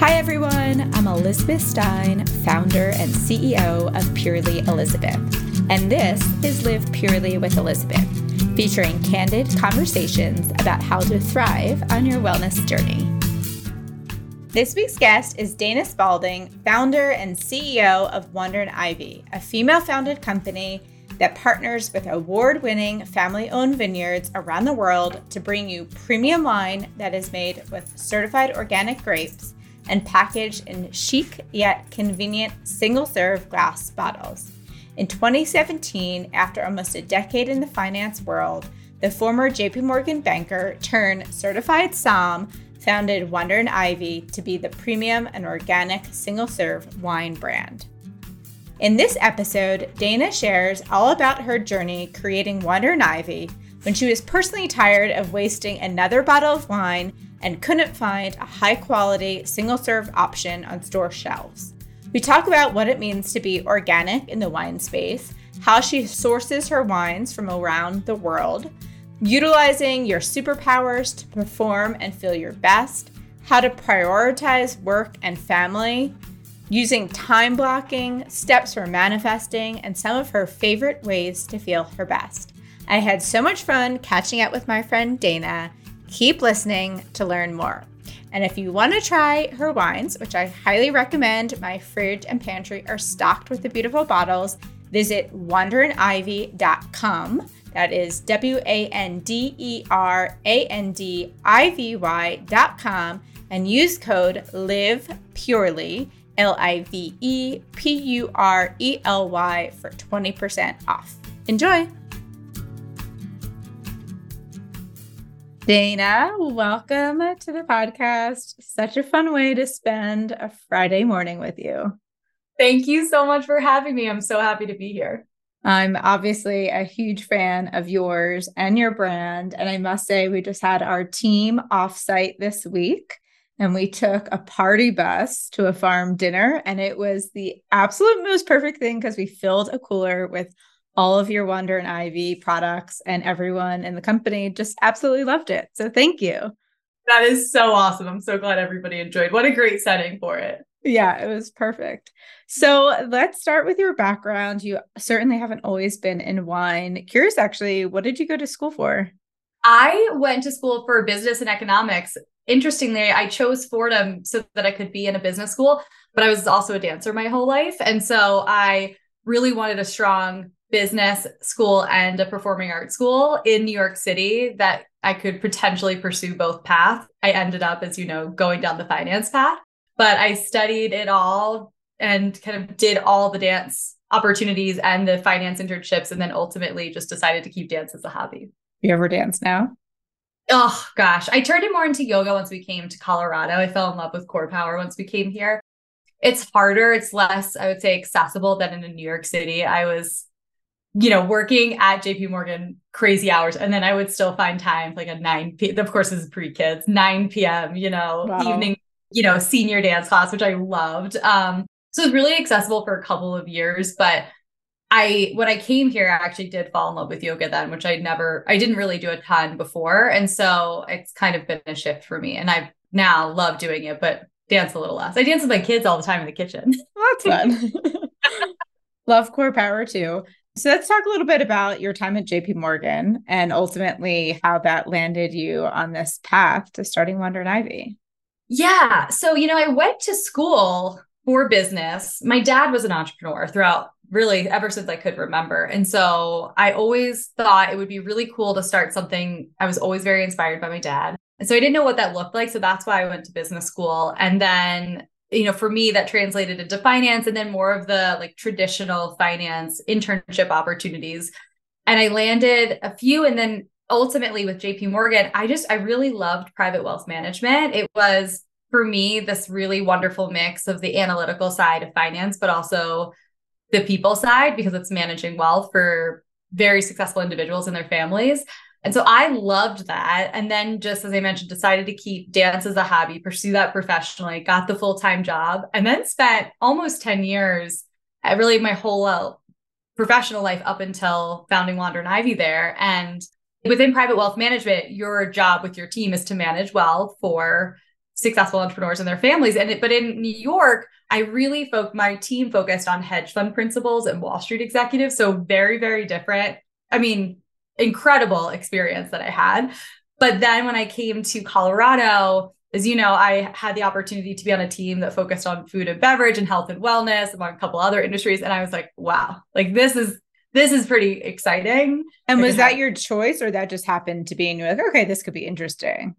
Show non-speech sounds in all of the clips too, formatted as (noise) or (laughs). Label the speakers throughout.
Speaker 1: Hi, everyone. I'm Elizabeth Stein, founder and CEO of Purely Elizabeth. And this is Live Purely with Elizabeth, featuring candid conversations about how to thrive on your wellness journey. This week's guest is Dana Spaulding, founder and CEO of Wander and Ivy, a female founded company that partners with award winning family owned vineyards around the world to bring you premium wine that is made with certified organic grapes and packaged in chic yet convenient single serve glass bottles. In 2017, after almost a decade in the finance world, the former JP Morgan banker turned certified Somm founded Wander and Ivy to be the premium and organic single serve wine brand. In this episode, Dana shares all about her journey creating Wander and Ivy when she was personally tired of wasting another bottle of wine and couldn't find a high quality single serve option on store shelves. We talk about what it means to be organic in the wine space, how she sources her wines from around the world, utilizing your superpowers to perform and feel your best, how to prioritize work and family, using time blocking, steps for manifesting, and some of her favorite ways to feel her best. I had so much fun catching up with my friend Dana Keep listening to learn more. And if you want to try her wines, which I highly recommend, my fridge and pantry are stocked with the beautiful bottles, visit wanderandivy.com. That is W A N D E R A N D I V Y.com and use code LIVE PURELY, L I V E P U R E L Y, for 20% off. Enjoy! Dana, welcome to the podcast. Such a fun way to spend a Friday morning with you.
Speaker 2: Thank you so much for having me. I'm so happy to be here.
Speaker 1: I'm obviously a huge fan of yours and your brand. And I must say, we just had our team offsite this week and we took a party bus to a farm dinner. And it was the absolute most perfect thing because we filled a cooler with all of your Wander and Ivy products, and everyone in the company just absolutely loved it. So thank you.
Speaker 2: That is so awesome. I'm so glad everybody enjoyed. What a great setting for it.
Speaker 1: Yeah, it was perfect. So let's start with your background. You certainly haven't always been in wine. Curious, actually, what did you go to school for?
Speaker 2: I went to school for business and economics. Interestingly, I chose Fordham so that I could be in a business school, but I was also a dancer my whole life. And so I really wanted a strong business school and a performing arts school in New York City that I could potentially pursue both paths. I ended up, as you know, going down the finance path, but I studied it all and kind of did all the dance opportunities and the finance internships, and then ultimately just decided to keep dance as a hobby.
Speaker 1: You ever dance now?
Speaker 2: Oh gosh, I turned it more into yoga once we came to Colorado. I fell in love with CorePower once we came here. It's harder, it's less, I would say, accessible than in New York City. I was you know, working at JP Morgan crazy hours. And then I would still find time like a 9 p. Of course, this is pre kids, 9 p.m., you know, wow. evening, you know, senior dance class, which I loved. Um, so it was really accessible for a couple of years. But I, when I came here, I actually did fall in love with yoga then, which I never, I didn't really do a ton before. And so it's kind of been a shift for me. And I now love doing it, but dance a little less. I dance with my kids all the time in the kitchen.
Speaker 1: Well, that's (laughs) fun. (laughs) love CorePower too. So let's talk a little bit about your time at JP Morgan and ultimately how that landed you on this path to starting Wander and Ivy.
Speaker 2: Yeah. So, you know, I went to school for business. My dad was an entrepreneur throughout really ever since I could remember. And so I always thought it would be really cool to start something. I was always very inspired by my dad. And so I didn't know what that looked like. So that's why I went to business school. And then you know for me that translated into finance and then more of the like traditional finance internship opportunities. And i landed a few and then ultimately with jp morgan i just i really loved private wealth management. It was for me this really wonderful mix of the analytical side of finance but also the people side because it's managing wealth for very successful individuals and their families and so I loved that. And then, just as I mentioned, decided to keep dance as a hobby, pursue that professionally, got the full time job, and then spent almost 10 years, uh, really my whole uh, professional life up until founding Wander and Ivy there. And within private wealth management, your job with your team is to manage wealth for successful entrepreneurs and their families. And it, but in New York, I really focused my team focused on hedge fund principals and Wall Street executives. So very, very different. I mean, incredible experience that I had. But then when I came to Colorado, as you know, I had the opportunity to be on a team that focused on food and beverage and health and wellness among a couple other industries. And I was like, wow, like this is this is pretty exciting.
Speaker 1: And was that your choice or that just happened to be and you're like, okay, this could be interesting?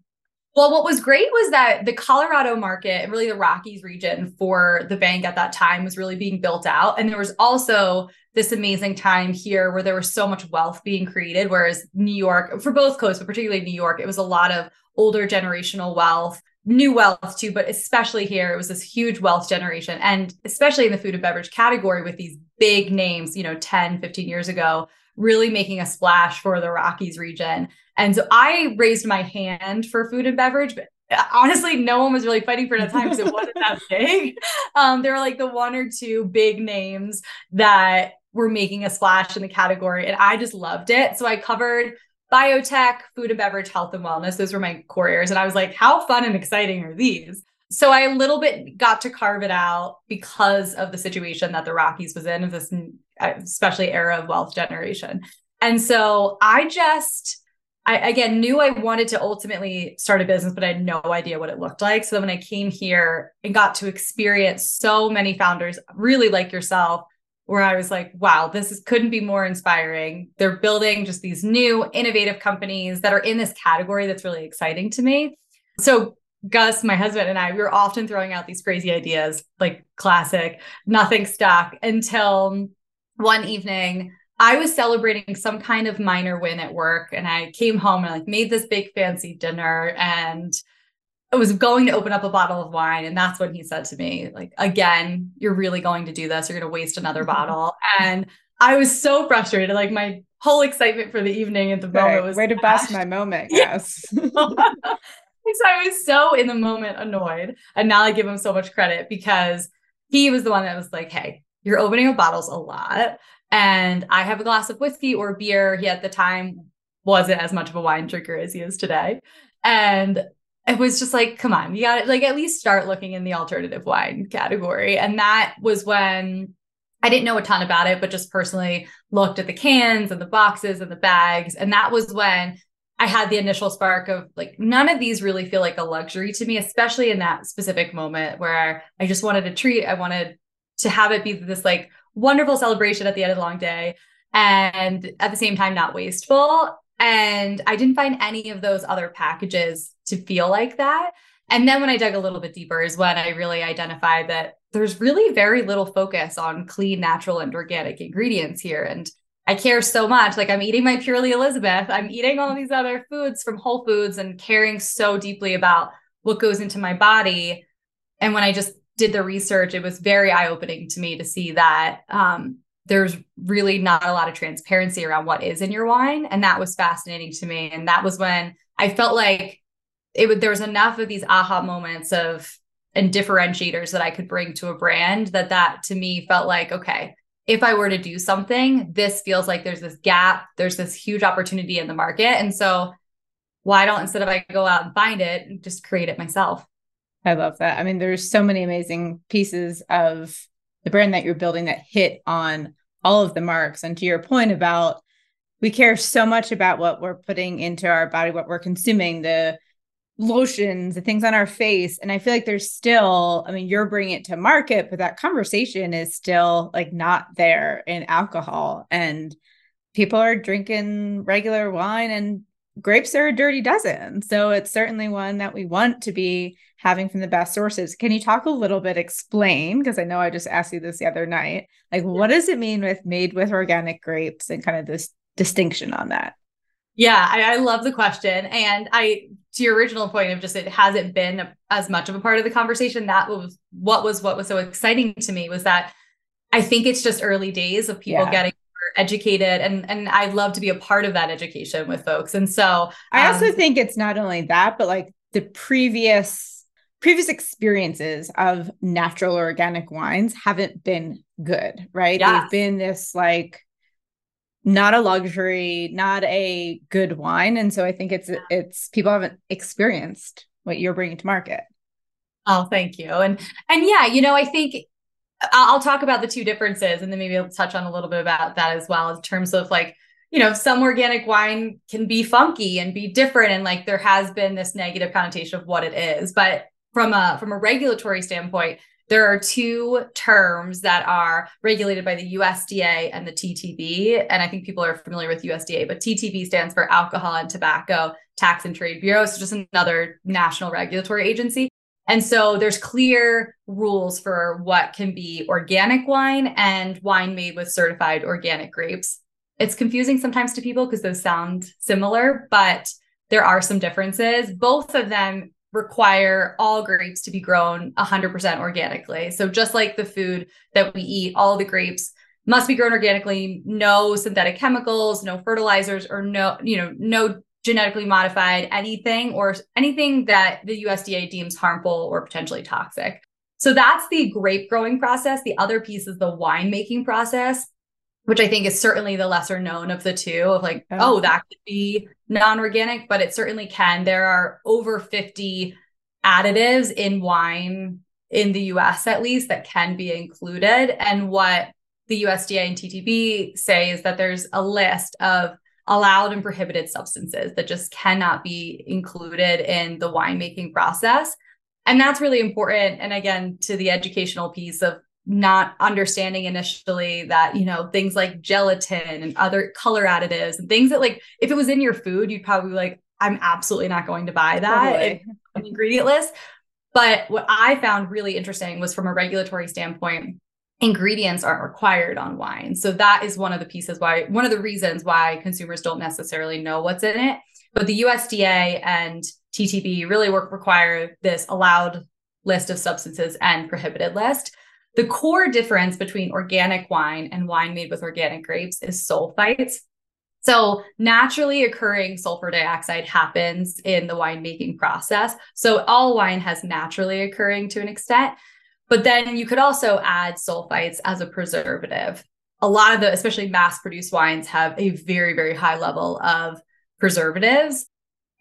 Speaker 2: Well, what was great was that the Colorado market and really the Rockies region for the bank at that time was really being built out. And there was also this amazing time here where there was so much wealth being created. Whereas New York, for both coasts, but particularly New York, it was a lot of older generational wealth, new wealth too, but especially here, it was this huge wealth generation. And especially in the food and beverage category with these big names, you know, 10, 15 years ago, really making a splash for the Rockies region. And so I raised my hand for food and beverage, but honestly, no one was really fighting for it at the time because it wasn't that (laughs) big. Um, there were like the one or two big names that were making a splash in the category, and I just loved it. So I covered biotech, food and beverage, health and wellness. Those were my core areas. And I was like, how fun and exciting are these? So I a little bit got to carve it out because of the situation that the Rockies was in, of this uh, especially era of wealth generation. And so I just I again knew I wanted to ultimately start a business, but I had no idea what it looked like. So when I came here and got to experience so many founders, really like yourself, where I was like, wow, this is, couldn't be more inspiring. They're building just these new innovative companies that are in this category that's really exciting to me. So Gus, my husband, and I, we were often throwing out these crazy ideas, like classic, nothing stuck until one evening I was celebrating some kind of minor win at work and I came home and like made this big fancy dinner and I was going to open up a bottle of wine and that's when he said to me like again you're really going to do this you're going to waste another mm-hmm. bottle and I was so frustrated like my whole excitement for the evening at the moment right. was
Speaker 1: way to bust my moment (laughs) yes (laughs) so
Speaker 2: I was so in the moment annoyed and now I give him so much credit because he was the one that was like hey you're opening up bottles a lot and I have a glass of whiskey or beer. He at the time wasn't as much of a wine drinker as he is today. And it was just like, come on, you got to like at least start looking in the alternative wine category. And that was when I didn't know a ton about it, but just personally looked at the cans and the boxes and the bags. And that was when I had the initial spark of like, none of these really feel like a luxury to me, especially in that specific moment where I just wanted a treat. I wanted to have it be this like wonderful celebration at the end of the long day and at the same time not wasteful and i didn't find any of those other packages to feel like that. And then when i dug a little bit deeper is when i really identified that there's really very little focus on clean natural and organic ingredients here. And i care so much. Like i'm eating my purely elizabeth. I'm eating all these other foods from whole foods and caring so deeply about what goes into my body. And when i just did the research, it was very eye opening to me to see that um, there's really not a lot of transparency around what is in your wine. And that was fascinating to me. And that was when I felt like it would, there was enough of these aha moments of, and differentiators that I could bring to a brand that that to me felt like, okay, if I were to do something, this feels like there's this gap, there's this huge opportunity in the market. And so why don't, instead of I go out and find it, just create it myself?
Speaker 1: I love that. I mean, there's so many amazing pieces of the brand that you're building that hit on all of the marks. And to your point about we care so much about what we're putting into our body, what we're consuming, the lotions, the things on our face. And I feel like there's still, I mean, you're bringing it to market, but that conversation is still like not there in alcohol. And people are drinking regular wine and grapes are a dirty dozen. So it's certainly one that we want to be having from the best sources. Can you talk a little bit, explain? Because I know I just asked you this the other night. Like, what does it mean with made with organic grapes and kind of this distinction on that?
Speaker 2: Yeah, I, I love the question. And I, to your original point of just it hasn't been as much of a part of the conversation, that was what was what was so exciting to me was that I think it's just early days of people yeah. getting educated and and I'd love to be a part of that education with folks. And so um,
Speaker 1: I also um, think it's not only that, but like the previous previous experiences of natural or organic wines haven't been good, right? Yes. They've been this like not a luxury, not a good wine. And so I think it's it's people haven't experienced what you're bringing to market.
Speaker 2: Oh, thank you. And and yeah, you know, I think I'll talk about the two differences and then maybe I'll touch on a little bit about that as well in terms of like, you know, some organic wine can be funky and be different and like there has been this negative connotation of what it is. But from a from a regulatory standpoint, there are two terms that are regulated by the USDA and the TTB. And I think people are familiar with USDA, but TTB stands for Alcohol and Tobacco Tax and Trade Bureau. So just another national regulatory agency. And so there's clear rules for what can be organic wine and wine made with certified organic grapes. It's confusing sometimes to people because those sound similar, but there are some differences. Both of them require all grapes to be grown 100% organically. So just like the food that we eat, all the grapes must be grown organically, no synthetic chemicals, no fertilizers or no, you know, no genetically modified anything or anything that the USDA deems harmful or potentially toxic. So that's the grape growing process. The other piece is the winemaking process, which I think is certainly the lesser known of the two of like, oh, oh that could be non organic, but it certainly can. There are over 50 additives in wine in the US at least that can be included. And what the USDA and TTB say is that there's a list of allowed and prohibited substances that just cannot be included in the winemaking process. And that's really important. And again, to the educational piece of not understanding initially that, you know, things like gelatin and other color additives and things that, like, if it was in your food, you'd probably be like, I'm absolutely not going to buy that totally. an ingredient list. But what I found really interesting was from a regulatory standpoint, ingredients aren't required on wine. So that is one of the pieces why one of the reasons why consumers don't necessarily know what's in it. But the USDA and TTB really work require this allowed list of substances and prohibited list. The core difference between organic wine and wine made with organic grapes is sulfites. So, naturally occurring sulfur dioxide happens in the winemaking process. So, all wine has naturally occurring to an extent. But then you could also add sulfites as a preservative. A lot of the, especially mass produced wines, have a very, very high level of preservatives.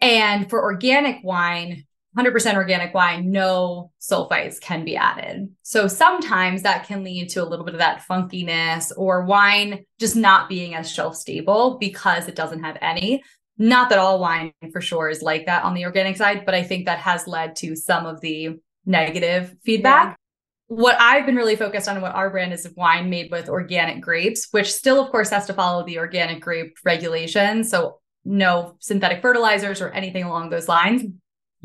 Speaker 2: And for organic wine, 100% organic wine, no sulfites can be added. So sometimes that can lead to a little bit of that funkiness or wine just not being as shelf stable because it doesn't have any. Not that all wine for sure is like that on the organic side, but I think that has led to some of the negative feedback what I've been really focused on, what our brand is of wine made with organic grapes, which still, of course, has to follow the organic grape regulations. So, no synthetic fertilizers or anything along those lines.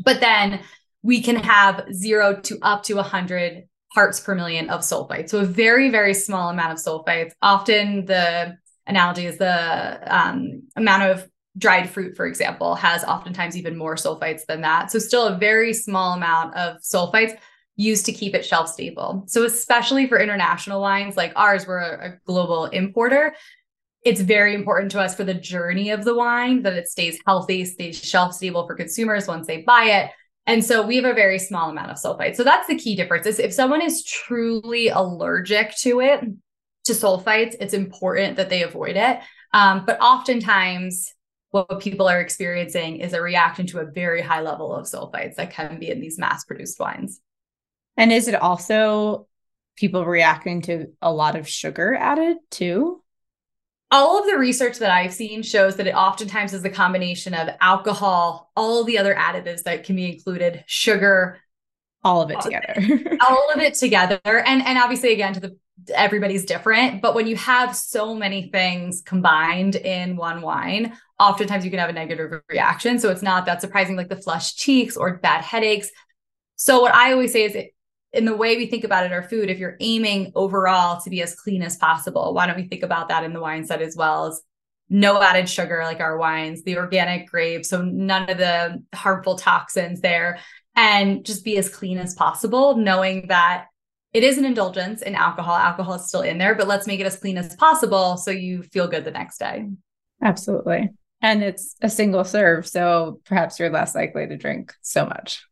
Speaker 2: But then we can have zero to up to 100 parts per million of sulfite. So, a very, very small amount of sulfites. Often, the analogy is the um, amount of dried fruit, for example, has oftentimes even more sulfites than that. So, still a very small amount of sulfites used to keep it shelf stable. So, especially for international wines like ours, we're a, a, global importer. It's very important to us for the journey of the wine that it stays healthy, stays shelf stable for consumers once they buy it. And so we have a very small amount of sulfite. So that's the key difference is if someone is truly allergic to it, to sulfites, it's important that they avoid it. Um, but oftentimes what people are experiencing is a reaction to a very high level of sulfites that can be in these mass produced wines.
Speaker 1: And is it also people reacting to a lot of sugar added too?
Speaker 2: All of the research that I've seen shows that it oftentimes is the combination of alcohol, all the other additives that can be included, sugar,
Speaker 1: all of it together. (laughs)
Speaker 2: all of it together. And and obviously again to the everybody's different, but when you have so many things combined in one wine, oftentimes you can have a negative reaction. So it's not that surprising like the flushed cheeks or bad headaches. So what I always say is it, in the way we think about it, our food, if you're aiming overall to be as clean as possible, why don't we think about that in the wine set as well as no added sugar like our wines, the organic grapes, so none of the harmful toxins there, and just be as clean as possible, knowing that it is an indulgence in alcohol. Alcohol is still in there, but let's make it as clean as possible so you feel good the next day.
Speaker 1: Absolutely. And it's a single serve, so perhaps you're less likely to drink so much.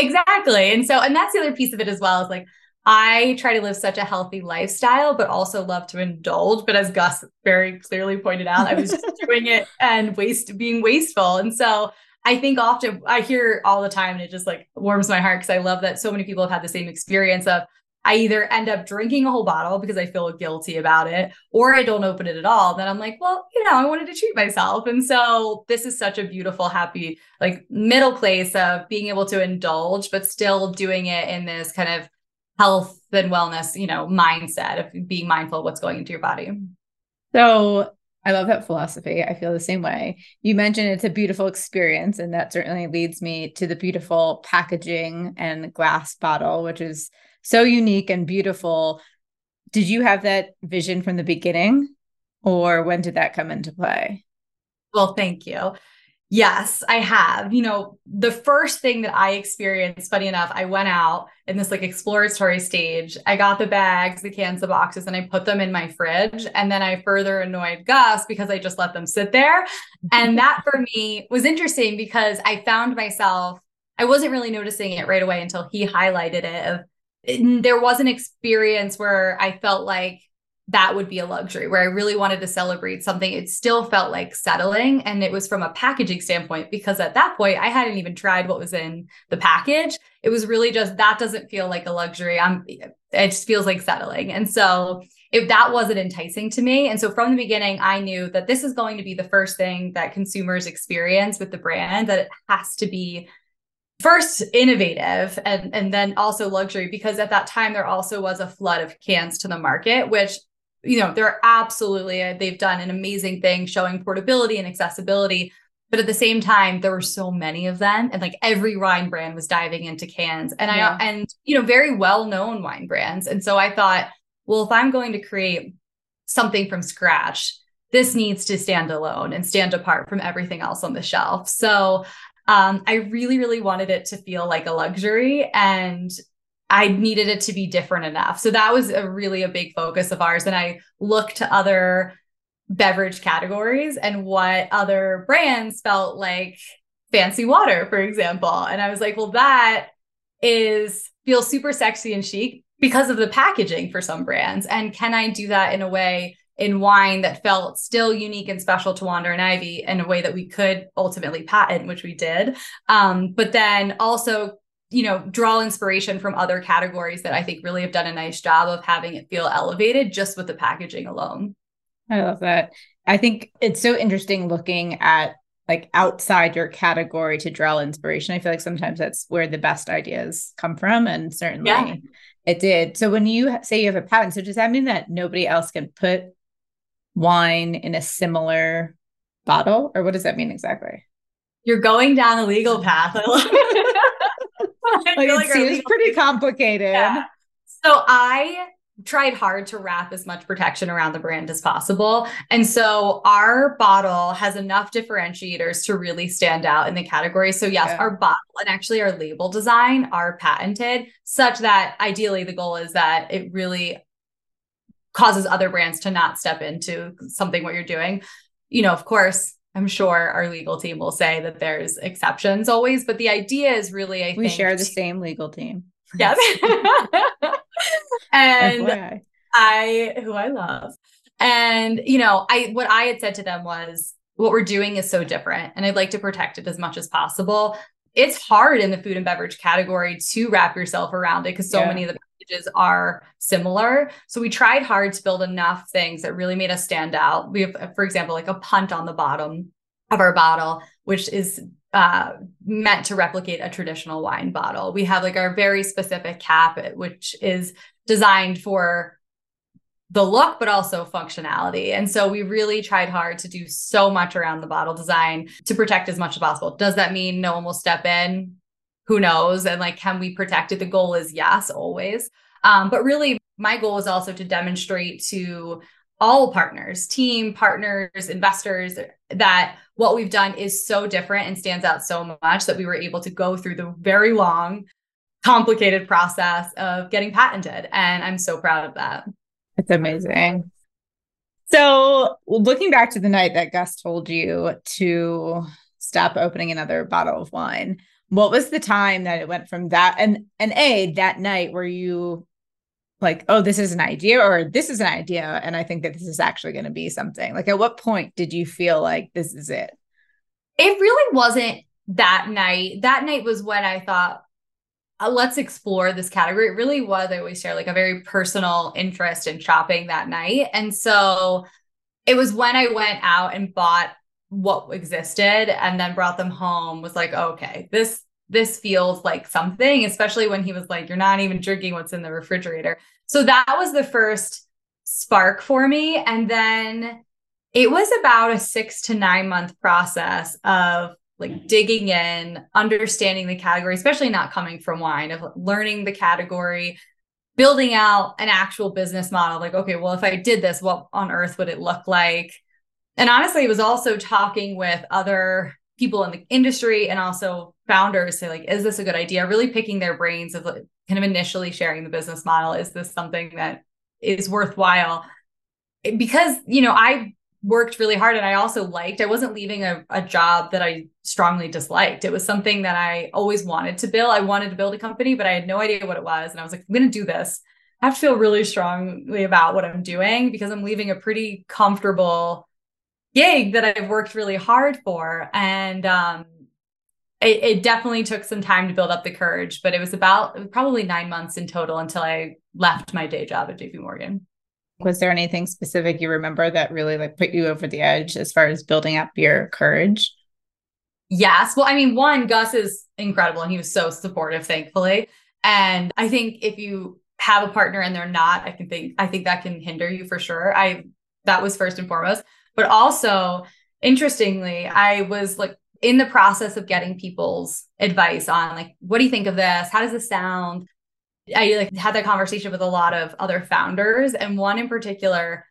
Speaker 2: Exactly. And so, and that's the other piece of it as well is like, I try to live such a healthy lifestyle, but also love to indulge. But as Gus very clearly pointed out, I was just (laughs) doing it and waste being wasteful. And so I think often I hear all the time and it just like warms my heart because I love that so many people have had the same experience of I either end up drinking a whole bottle because I feel guilty about it, or I don't open it at all. Then I'm like, well, you know, I wanted to treat myself. And so this is such a beautiful, happy, like middle place of being able to indulge, but still doing it in this kind of health and wellness, you know, mindset of being mindful of what's going into your body.
Speaker 1: So I love that philosophy. I feel the same way. You mentioned it's a beautiful experience, and that certainly leads me to the beautiful packaging and glass bottle, which is so unique and beautiful. Did you have that vision from the beginning, or when did that come into play?
Speaker 2: Well, thank you. Yes, I have. You know, the first thing that I experienced, funny enough, I went out in this like exploratory stage. I got the bags, the cans, the boxes, and I put them in my fridge. And then I further annoyed Gus because I just let them sit there. And that for me was interesting because I found myself, I wasn't really noticing it right away until he highlighted it. Of, there was an experience where I felt like that would be a luxury where I really wanted to celebrate something. It still felt like settling. And it was from a packaging standpoint, because at that point, I hadn't even tried what was in the package. It was really just that doesn't feel like a luxury. I'm, it just feels like settling. And so if that wasn't enticing to me. And so from the beginning, I knew that this is going to be the first thing that consumers experience with the brand, that it has to be first innovative and and then also luxury because at that time there also was a flood of cans to the market which you know, they're absolutely, uh, they've done an amazing thing showing portability and accessibility. But at the same time, there were so many of them, and like every wine brand was diving into cans, and yeah. I and you know very well known wine brands. And so I thought, well, if I'm going to create something from scratch, this needs to stand alone and stand apart from everything else on the shelf. So um, I really, really wanted it to feel like a luxury. And I needed it to be different enough. So that was a really a big focus of ours. And I looked to other beverage categories and what other brands felt like fancy water, for example. And I was like, well, that is feels super sexy and chic because of the packaging for some brands. And can I do that in a way in wine that felt still unique and special to Wander and Ivy in a way that we could ultimately patent, which we did. Um, but then also you know, draw inspiration from other categories that I think really have done a nice job of having it feel elevated just with the packaging alone.
Speaker 1: I love that. I think it's so interesting looking at like outside your category to draw inspiration. I feel like sometimes that's where the best ideas come from. And certainly yeah. it did. So when you say you have a patent, so does that mean that nobody else can put wine in a similar bottle? Or what does that mean exactly?
Speaker 2: You're going down a legal (laughs) path. (laughs) I love it.
Speaker 1: like it like seems pretty complicated. Yeah.
Speaker 2: So I tried hard to wrap as much protection around the brand as possible. And so our bottle has enough differentiators to really stand out in the category. So yes, yeah. our bottle and actually our label design are patented such that ideally the goal is that it really causes other brands to not step into something what you're doing. You know, of course, I'm sure our legal team will say that there's exceptions always, but the idea is really, I
Speaker 1: we
Speaker 2: think, we
Speaker 1: share the same legal team.
Speaker 2: Yes. (laughs) and I, who I love. And, you know, I, what I had said to them was, what we're doing is so different and I'd like to protect it as much as possible. It's hard in the food and beverage category to wrap yourself around it because so yeah. many of the are similar. So we tried hard to build enough things that really made us stand out. We have, for example, like a punt on the bottom of our bottle, which is uh, meant to replicate a traditional wine bottle. We have like our very specific cap, which is designed for the look, but also functionality. And so we really tried hard to do so much around the bottle design to protect as much as possible. Does that mean no one will step in? Who knows? And like, can we protect it? The goal is yes, always. Um, but really, my goal is also to demonstrate to all partners, team partners, investors, that what we've done is so different and stands out so much that we were able to go through the very long, complicated process of getting patented. And I'm so proud of that.
Speaker 1: It's amazing. So, looking back to the night that Gus told you to stop opening another bottle of wine, what was the time that it went from that and and a that night where you like, oh, this is an idea or this is an idea. And I think that this is actually going to be something. Like, at what point did you feel like this is it?
Speaker 2: It really wasn't that night, that night was when I thought, uh, let's explore this category. It really was, I always share like a very personal interest in shopping that night. And so it was when I went out and bought what existed and then brought them home was like, oh, okay, this this feels like something, especially when he was like, you're not even drinking what's in the refrigerator. So that was the first spark for me. And then it was about a six to nine month process of like digging in, understanding the category, especially not coming from wine, of learning the category, building out an actual business model. Like, okay, well, if I did this, what on earth would it look like? And honestly, it was also talking with other people in the industry and also founders say like is this a good idea really picking their brains of like, kind of initially sharing the business model is this something that is worthwhile because you know i worked really hard and I also liked. I wasn't leaving a, a job that I strongly disliked. It was something that I always wanted to build. I wanted to build a company, but I had no idea what it was. And I was like, I'm going to do this. I have to feel really strongly about what I'm doing because I'm leaving a pretty comfortable gig that I've worked really hard for. And um, it, it, definitely took some time to build up the courage, but it was about it was probably nine months in total until I left my day job at JP Morgan
Speaker 1: was there anything specific you remember that really like put you over the edge as far as building up your courage?
Speaker 2: Yes. Well, I mean, one, Gus is incredible and he was so supportive, thankfully. And I think if you have a partner and they're not, I can think I think that can hinder you for sure. I that was first and foremost. But also, interestingly, I was like in the process of getting people's advice on like, what do you think of this? How does this sound? I like had that conversation with a lot of other founders, and one in particular,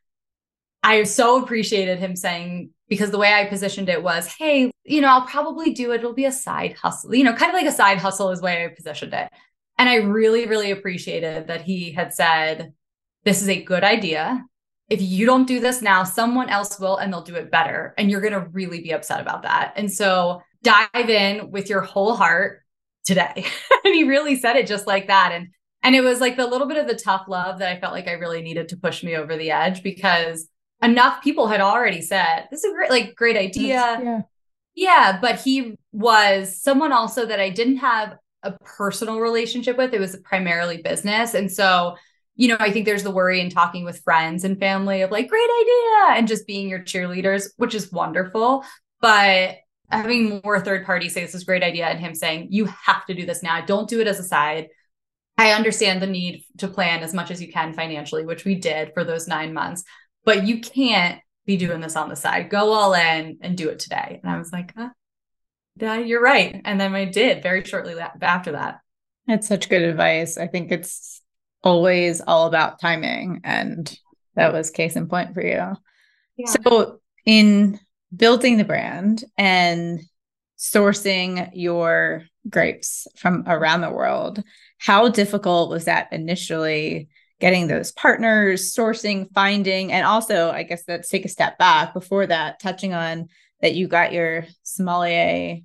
Speaker 2: I so appreciated him saying because the way I positioned it was, hey, you know, I'll probably do it. It'll be a side hustle, you know, kind of like a side hustle is way I positioned it. And I really, really appreciated that he had said, this is a good idea. If you don't do this now, someone else will and they'll do it better. And you're going to really be upset about that. And so dive in with your whole heart today. (laughs) and he really said it just like that. And and it was like the little bit of the tough love that I felt like I really needed to push me over the edge because enough people had already said, this is a great, like, great idea.
Speaker 1: Yeah.
Speaker 2: Yeah. But he was someone also that I didn't have a personal relationship with. It was primarily business. And so, you know, I think there's the worry in talking with friends and family of like, great idea, and just being your cheerleaders, which is wonderful. But having more third parties say this is a great idea and him saying, you have to do this now. Don't do it as a side I understand the need to plan as much as you can financially, which we did for those nine months, but you can't be doing this on the side. Go all in and do it today. And I was like, huh, yeah, you're right. And then I did very shortly after that.
Speaker 1: That's such good advice. I think it's always all about timing. And that was case in point for you. Yeah. So, in building the brand and sourcing your grapes from around the world, how difficult was that initially getting those partners, sourcing, finding, and also, I guess let's take a step back before that, touching on that you got your sommelier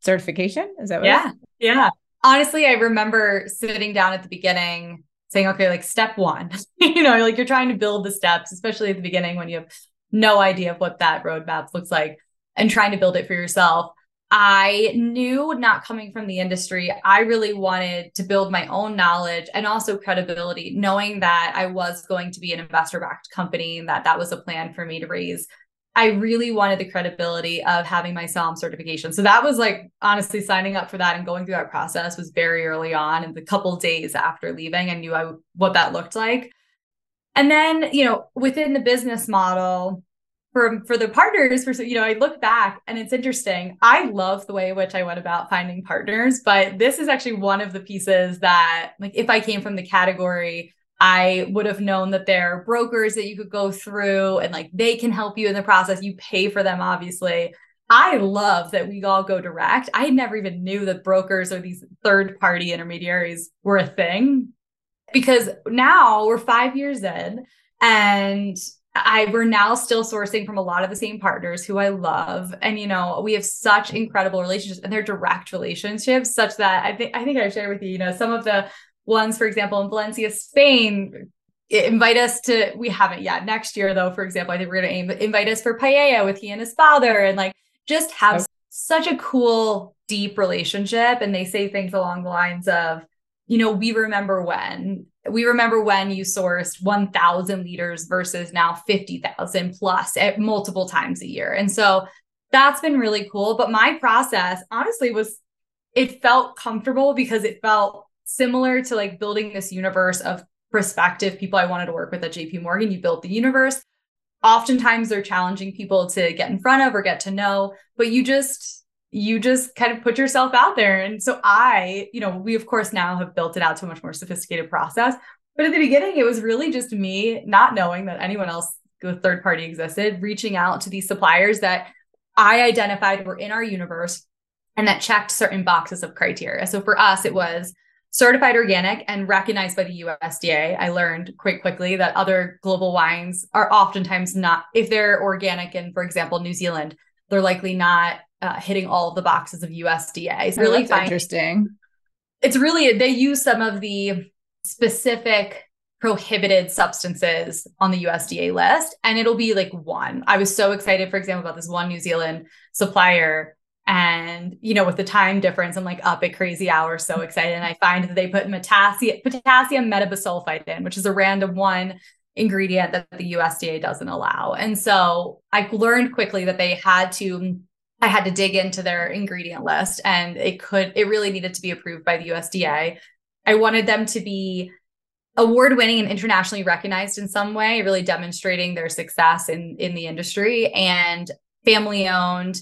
Speaker 1: certification. Is that what
Speaker 2: Yeah. Yeah. Honestly, I remember sitting down at the beginning saying, okay, like step one, (laughs) you know, like you're trying to build the steps, especially at the beginning when you have no idea of what that roadmap looks like and trying to build it for yourself. I knew not coming from the industry, I really wanted to build my own knowledge and also credibility, knowing that I was going to be an investor backed company and that that was a plan for me to raise. I really wanted the credibility of having my SOM certification. So that was like honestly signing up for that and going through that process was very early on. And the couple days after leaving, I knew I, what that looked like. And then, you know, within the business model, for for the partners for you know i look back and it's interesting i love the way in which i went about finding partners but this is actually one of the pieces that like if i came from the category i would have known that there are brokers that you could go through and like they can help you in the process. You pay for them obviously. I love that we all go direct. I never even knew that brokers or these third party intermediaries were a thing because now we're five years in and I we're now still sourcing from a lot of the same partners who I love. And you know, we have such incredible relationships and they're direct relationships, such that I think I think I shared with you, you know, some of the ones, for example, in Valencia, Spain, invite us to we haven't yet. Next year, though, for example, I think we're gonna invite us for paella with he and his father and like just have oh. such a cool, deep relationship. And they say things along the lines of, you know, we remember when, we remember when you sourced 1,000 liters versus now 50,000 plus at multiple times a year. And so that's been really cool. But my process, honestly, was it felt comfortable because it felt similar to like building this universe of prospective people I wanted to work with at JP Morgan. You built the universe. Oftentimes they're challenging people to get in front of or get to know, but you just you just kind of put yourself out there. And so I, you know, we of course now have built it out to a much more sophisticated process. But at the beginning, it was really just me not knowing that anyone else with third party existed, reaching out to these suppliers that I identified were in our universe and that checked certain boxes of criteria. So for us, it was certified organic and recognized by the USDA. I learned quite quickly that other global wines are oftentimes not, if they're organic in, for example, New Zealand, they're likely not uh, hitting all of the boxes of USDA.
Speaker 1: It's really oh, interesting.
Speaker 2: It's really, they use some of the specific prohibited substances on the USDA list, and it'll be like one. I was so excited, for example, about this one New Zealand supplier and you know with the time difference i'm like up at crazy hours so mm-hmm. excited. And i find that they put potassium potassium metabisulfite in which is a random one ingredient that the usda doesn't allow. And so i learned quickly that they had to i had to dig into their ingredient list and it could it really needed to be approved by the usda i wanted them to be award winning and internationally recognized in some way really demonstrating their success in in the industry and family owned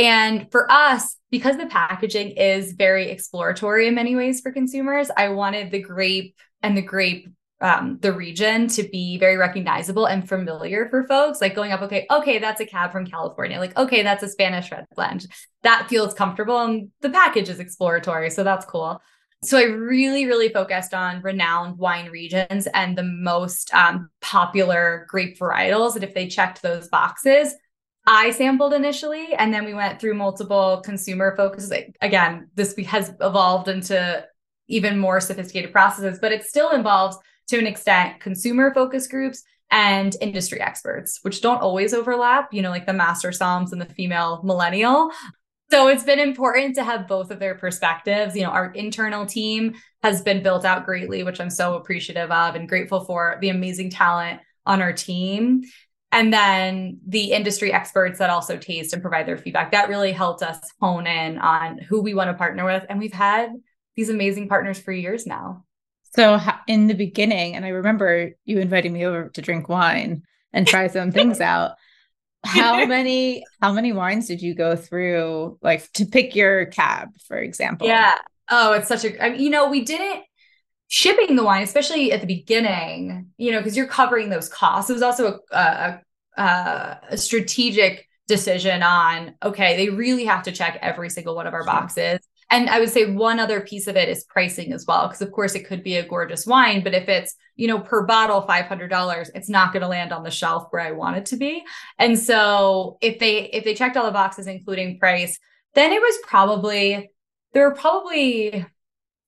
Speaker 2: and for us, because the packaging is very exploratory in many ways for consumers, I wanted the grape and the grape um, the region to be very recognizable and familiar for folks. Like going up, okay, okay, that's a cab from California. Like, okay, that's a Spanish red blend. That feels comfortable, and the package is exploratory, so that's cool. So I really, really focused on renowned wine regions and the most um, popular grape varietals. And if they checked those boxes, I sampled initially, and then we went through multiple consumer focuses. Again, this has evolved into even more sophisticated processes, but it still involves to an extent consumer focus groups and industry experts, which don't always overlap, you know, like the master somms and the female millennial. So it's been important to have both of their perspectives. You know, our internal team has been built out greatly, which I'm so appreciative of and grateful for the amazing talent on our team and then the industry experts that also taste and provide their feedback that really helped us hone in on who we want to partner with. And we've had these amazing partners for years now.
Speaker 1: So in the beginning and i remember you inviting me over to drink wine and try some (laughs) things out. How (laughs) many how many wines did you go through like to pick your cab for example?
Speaker 2: Yeah. Oh it's such a I mean, you know we didn't shipping the wine, especially at the beginning, you know, because you're covering those costs. It was also a, a, a, a, strategic decision on, okay, they really have to check every single one of our boxes. And I would say one other piece of it is pricing as well, because of course it could be a gorgeous wine, but if it's, you know, per bottle $500, it's not going to land on the shelf where I want it to be. And so if they, if they checked all the boxes, including price, then it was probably, there were probably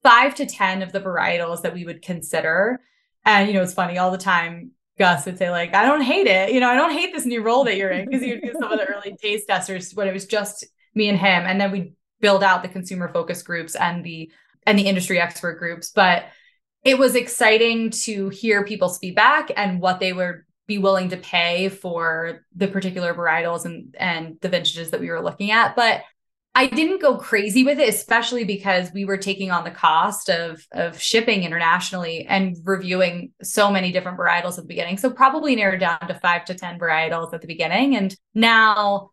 Speaker 2: five to 10 of the varietals that we would consider. And, you know, it's funny all the time. Gus would say, like, I don't hate it. You know, I don't hate this new role that you're in because you would do some of the early (laughs) taste testers when it was just me and him. And then we build out the consumer focus groups and the and the industry expert groups. But it was exciting to hear people's feedback and what they would be willing to pay for the particular varietals and and the vintages that we were looking at. But I didn't go crazy with it, especially because we were taking on the cost of of shipping internationally and reviewing so many different varietals at the beginning. So probably narrowed down to five to 10 varietals at the beginning. And now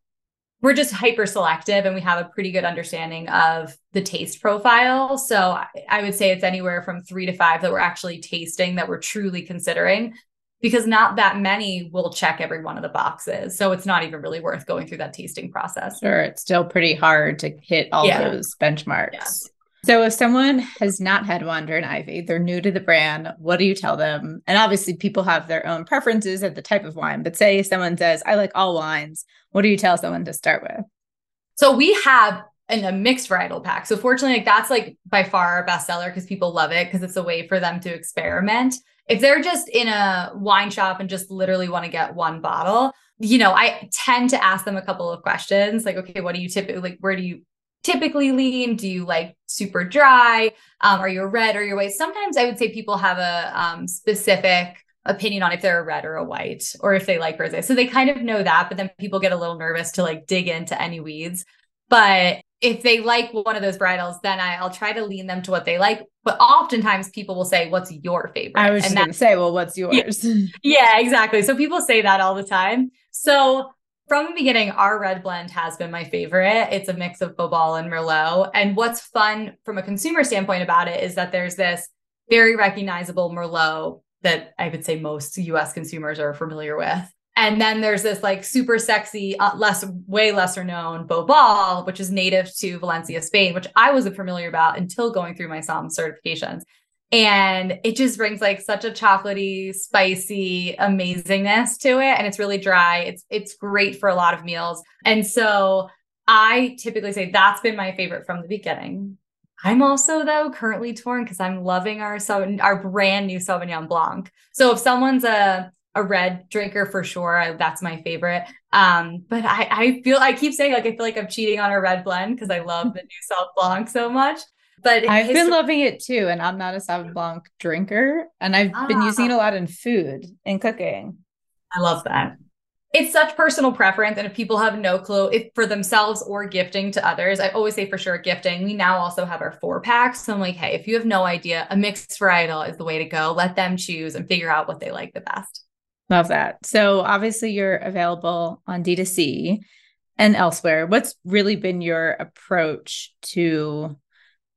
Speaker 2: we're just hyper selective and we have a pretty good understanding of the taste profile. So I would say it's anywhere from three to five that we're actually tasting that we're truly considering because not that many will check every one of the boxes. So it's not even really worth going through that tasting process.
Speaker 1: Sure. It's still pretty hard to hit all yeah. those benchmarks. Yeah. So if someone has not had Wander and Ivy, they're new to the brand, what do you tell them? And obviously people have their own preferences of the type of wine, but say someone says, I like all wines, what do you tell someone to start with?
Speaker 2: So we have in a mixed varietal pack. So fortunately, like that's like by far our bestseller because people love it because it's a way for them to experiment if they're just in a wine shop and just literally want to get one bottle, you know, I tend to ask them a couple of questions like, okay, what do you typically like? Where do you typically lean? Do you like super dry? Um, are you a red or your white? Sometimes I would say people have a um, specific opinion on if they're a red or a white or if they like rosé. So they kind of know that, but then people get a little nervous to like dig into any weeds. But if they like one of those varietals, then I, will try to lean them to what they like. But oftentimes people will say, What's your favorite?
Speaker 1: I was just going to say, Well, what's yours?
Speaker 2: Yeah, (laughs) yeah, exactly. So people say that all the time. So from the beginning, our red blend has been my favorite. It's a mix of Bobal and Merlot. And what's fun from a consumer standpoint about it is that there's this very recognizable Merlot that I would say most US consumers are familiar with. And then there's this like super sexy, uh, less, way lesser known Bobal, which is native to Valencia, Spain, which I wasn't familiar about until going through my SOM certifications. And it just brings like such a chocolatey, spicy amazingness to it. And it's really dry. It's it's great for a lot of meals. And so I typically say that's been my favorite from the beginning. I'm also though currently torn because I'm loving our our brand new Sauvignon Blanc. So if someone's a a red drinker for sure, I, that's my favorite. Um, but I I feel I keep saying like I feel like I'm cheating on a red blend because I love the new Sauv Blanc so much. But
Speaker 1: I've been loving it too, and I'm not a Sauv Blanc drinker, and I've ah. been using it a lot in food and cooking.
Speaker 2: I love that it's such personal preference and if people have no clue if for themselves or gifting to others i always say for sure gifting we now also have our four packs so i'm like hey if you have no idea a mixed varietal is the way to go let them choose and figure out what they like the best
Speaker 1: love that so obviously you're available on d2c and elsewhere what's really been your approach to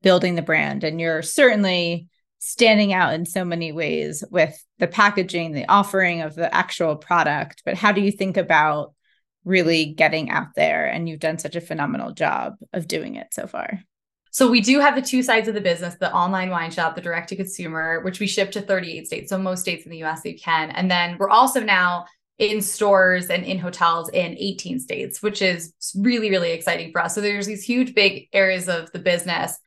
Speaker 1: building the brand and you're certainly standing out in so many ways with the packaging, the offering of the actual product. But how do you think about really getting out there? And you've done such a phenomenal job of doing it so far.
Speaker 2: So we do have the two sides of the business, the online wine shop, the direct to consumer, which we ship to 38 states. So most states in the US you can. And then we're also now in stores and in hotels in 18 states, which is really, really exciting for us. So there's these huge, big areas of the business.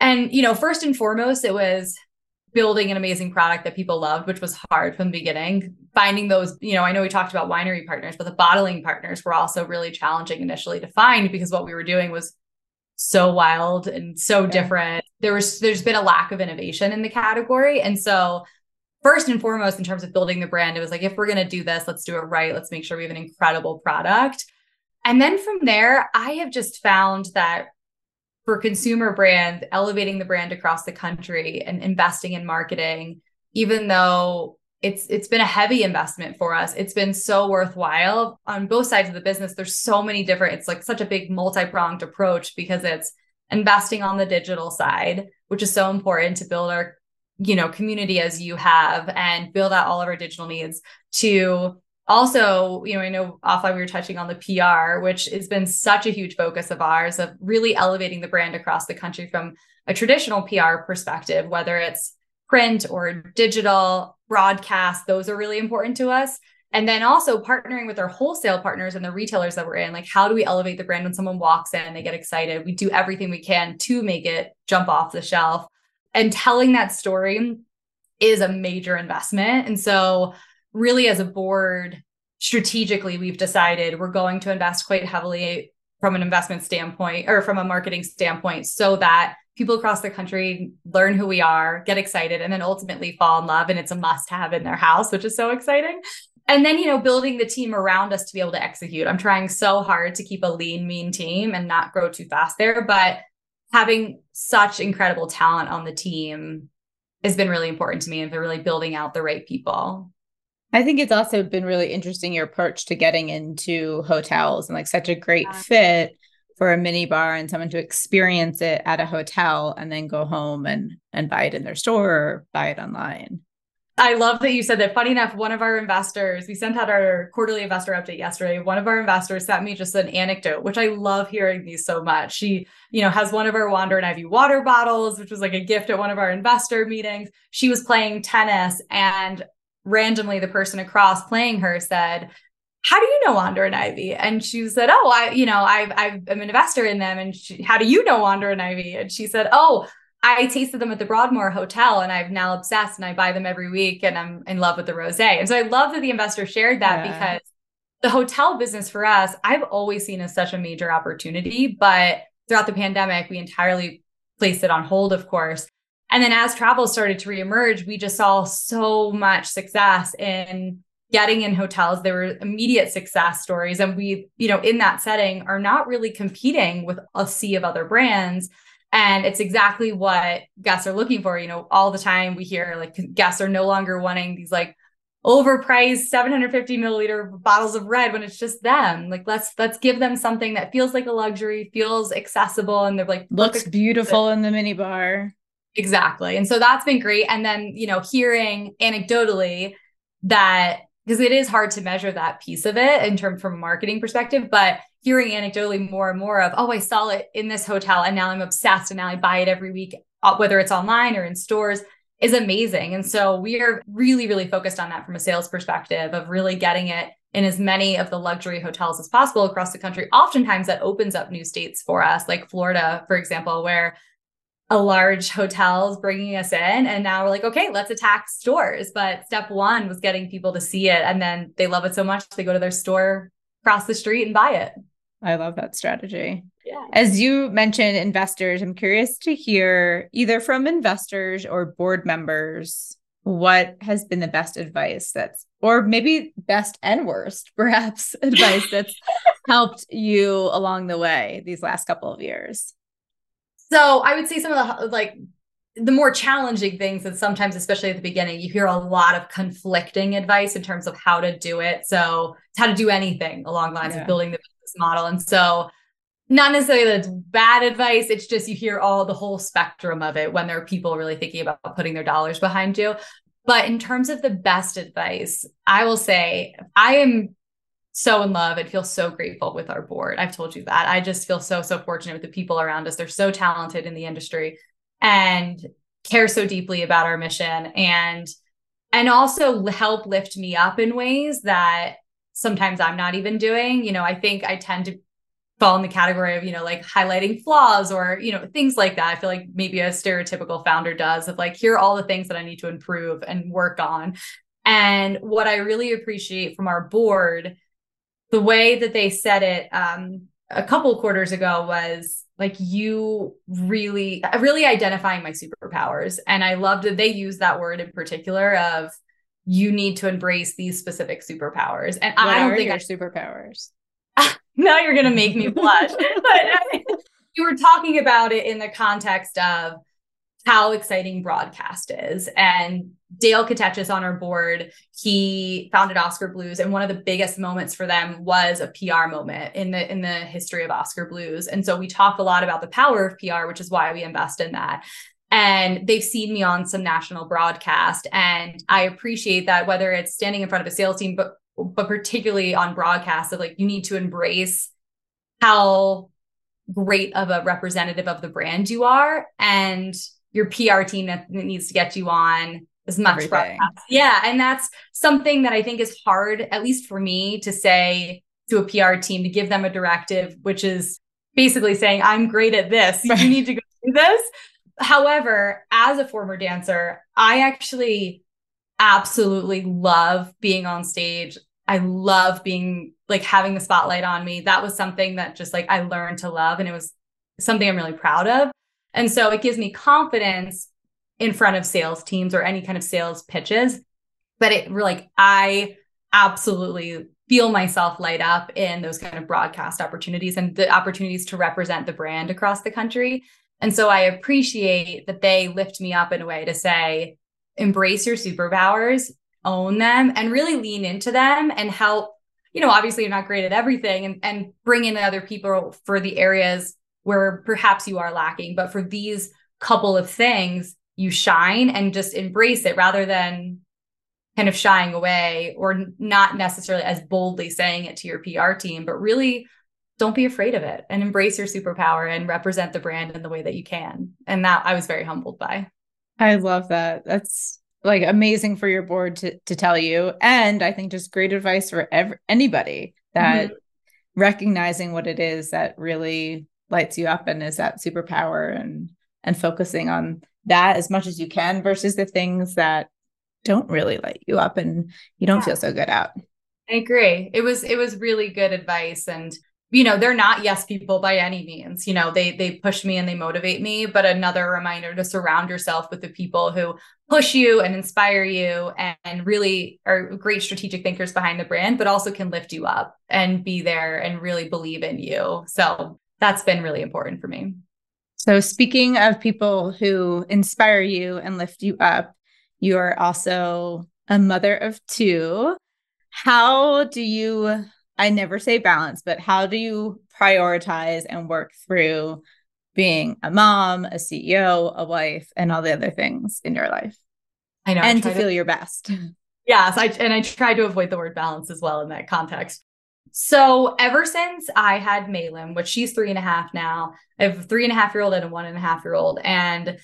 Speaker 2: And, you know, first and foremost, it was building an amazing product that people loved, which was hard from the beginning. Finding those, you know, I know we talked about winery partners, but the bottling partners were also really challenging initially to find because what we were doing was so wild and so yeah. different. There was there's been a lack of innovation in the category. And so first and foremost, in terms of building the brand, it was like, if we're gonna do this, let's do it right. Let's make sure we have an incredible product. And then from there, I have just found that for consumer brand, elevating the brand across the country and investing in marketing, even though it's it's been a heavy investment for us. It's been so worthwhile on both sides of the business. There's so many different, it's like such a big multi-pronged approach because it's investing on the digital side, which is so important to build our you know community as you have and build out all of our digital needs to also, you know, I know offline we were touching on the PR, which has been such a huge focus of ours of really elevating the brand across the country from a traditional PR perspective, whether it's print or digital broadcast, those are really important to us. And then also partnering with our wholesale partners and the retailers that we're in. Like, how do we elevate the brand when someone walks in, they get excited? We do everything we can to make it jump off the shelf. And telling that story is a major investment. And so really as a board strategically we've decided we're going to invest quite heavily from an investment standpoint or from a marketing standpoint so that people across the country learn who we are get excited and then ultimately fall in love and it's a must have in their house which is so exciting. And then you know building the team around us to be able to execute. I'm trying so hard to keep a lean mean team and not grow too fast there but having such incredible talent on the team has been really important to me and really building out the right people
Speaker 1: I think it's also been really interesting your approach to getting into hotels and like such a great fit for a mini bar and someone to experience it at a hotel and then go home and and buy it in their store or buy it online.
Speaker 2: I love that you said that. Funny enough, one of our investors, we sent out our quarterly investor update yesterday. One of our investors sent me just an anecdote, which I love hearing these so much. She, you know, has one of our Wander and Ivy water bottles, which was like a gift at one of our investor meetings. She was playing tennis and randomly the person across playing her said, how do you know Wander and Ivy? And she said, oh, I, you know, I've, i am an investor in them. And she, how do you know Wander and Ivy? And she said, oh, I tasted them at the Broadmoor Hotel and I've now obsessed and I buy them every week and I'm in love with the rosé. And so I love that the investor shared that yeah. because the hotel business for us, I've always seen as such a major opportunity, but throughout the pandemic, we entirely placed it on hold, of course. And then as travel started to reemerge, we just saw so much success in getting in hotels. There were immediate success stories. And we, you know, in that setting are not really competing with a sea of other brands. And it's exactly what guests are looking for. You know, all the time we hear like guests are no longer wanting these like overpriced 750 milliliter bottles of red when it's just them. Like let's let's give them something that feels like a luxury, feels accessible, and they're like
Speaker 1: looks beautiful in the minibar.
Speaker 2: Exactly. And so that's been great. And then, you know, hearing anecdotally that because it is hard to measure that piece of it in terms from a marketing perspective, but hearing anecdotally more and more of, oh, I saw it in this hotel and now I'm obsessed and now I buy it every week, uh, whether it's online or in stores is amazing. And so we are really, really focused on that from a sales perspective of really getting it in as many of the luxury hotels as possible across the country. Oftentimes that opens up new states for us, like Florida, for example, where a large hotels bringing us in and now we're like okay let's attack stores but step one was getting people to see it and then they love it so much they go to their store across the street and buy it
Speaker 1: i love that strategy
Speaker 2: yeah.
Speaker 1: As you mentioned, investors, I'm curious to hear either from investors or board members what has been the best advice that's, or maybe best and worst, (laughs) perhaps, advice that's (laughs) helped you along the way these last couple of years.
Speaker 2: So I would say some of the like the more challenging things and sometimes especially at the beginning you hear a lot of conflicting advice in terms of how to do it so how to do anything along the lines yeah. of building the business model and so not necessarily that it's bad advice. It's just you hear all the whole spectrum of it when there are people really thinking about putting their dollars behind you. But in terms of the best advice, I will say I am so in love and feel so grateful with our board. I've told you that. I just feel so, so fortunate with the people around us. They're so talented in the industry and care so deeply about our mission and and also help lift me up in ways that sometimes I'm not even doing. You know, I think I tend to fall in the category of you know like highlighting flaws or you know things like that i feel like maybe a stereotypical founder does of like here are all the things that i need to improve and work on and what i really appreciate from our board the way that they said it um, a couple quarters ago was like you really really identifying my superpowers. And i loved that they used that word in particular of you need to embrace these specific superpowers. And
Speaker 1: what
Speaker 2: i don't
Speaker 1: think
Speaker 2: your
Speaker 1: I, superpowers? (laughs)
Speaker 2: Now you're going to make me blush. (laughs) but (laughs) you were talking about it in the context of how exciting broadcast is. And Dale Katechis on our board, he founded Oskar Blues, and one of the biggest moments for them was a PR moment in the in the history of Oskar Blues. And so we talk a lot about the power of PR, which is why we invest in that. And they've seen me on some national broadcast, and I appreciate that. Whether it's standing in front of a sales team, but but particularly on broadcast of like you need to embrace how great of a representative of the brand you are and your PR team that needs to get you on as much. Yeah. And that's something that I think is hard, at least for me, to say to a PR team to give them a directive, which is basically saying, I'm great at this. Right. You need to go do this. However, as a former dancer, I actually absolutely love being on stage. I love being like having the spotlight on me. That was something that just like I learned to love and it was something I'm really proud of. And so it gives me confidence in front of sales teams or any kind of sales pitches. But it like I absolutely feel myself light up in those kind of broadcast opportunities and the opportunities to represent the brand across the country. And so I appreciate that they lift me up in a way to say, embrace your superpowers own them and really lean into them and help you know obviously you're not great at everything and, and bring in other people for the areas where perhaps you are lacking but for these couple of things you shine and just embrace it rather than kind of shying away or not necessarily as boldly saying it to your PR team but really don't be afraid of it and embrace your superpower and represent the brand in the way that you can. And that I was very humbled by.
Speaker 1: I love that. That's like amazing for your board to to tell you. And i think just great advice for ever anybody that mm-hmm. recognizing what it is that really lights you up and is that superpower and and focusing on that as much as you can versus the things that don't really light you up and you don't yeah. feel so good at
Speaker 2: I agree. It was it was really good advice and you know, they're not yes people by any means. You know, they they push me and they motivate me, but another reminder to surround yourself with the people who push you and inspire you and, and really are great strategic thinkers behind the brand, but also can lift you up and be there and really believe in you. So that's been really important for me.
Speaker 1: So, speaking of people who inspire you and lift you up, you are also a mother of two. How do you, I never say balance, but how do you prioritize and work through being a mom, a CEO, a wife, and all the other things in your life?
Speaker 2: I know.
Speaker 1: And to feel to, your best. (laughs)
Speaker 2: Yes. I, and I try to avoid the word balance as well in that context. So ever since I had Malin, which she's three and a half now, I have a three and a half year old and a one and a half year old. And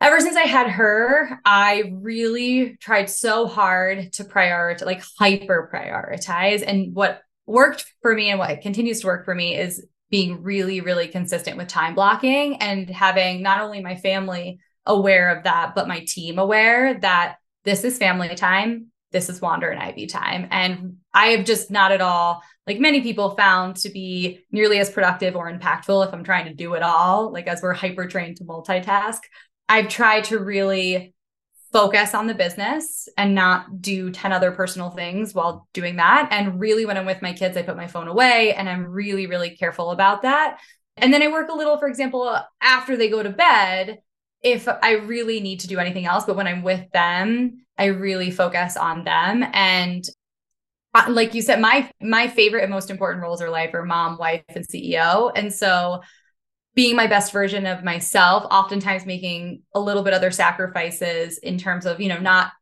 Speaker 2: ever since I had her, I really tried so hard to prioritize, like hyper prioritize. And what worked for me and what continues to work for me is being really, really consistent with time blocking and having not only my family aware of that, but my team aware that this is family time this is Wander and Ivy time. And I have just not at all, like many people, found to be nearly as productive or impactful if I'm trying to do it all, like as we're hyper trained to multitask. I've tried to really focus on the business and not do 10 other personal things while doing that. And really, when I'm with my kids, I put my phone away and I'm really, really careful about that. And then I work a little, for example, after they go to bed, if I really need to do anything else, but when I'm with them, I really focus on them. And uh, like you said, my my favorite and most important roles in life are mom, wife, and CEO. And so being my best version of myself, oftentimes making a little bit other sacrifices in terms of, you know, not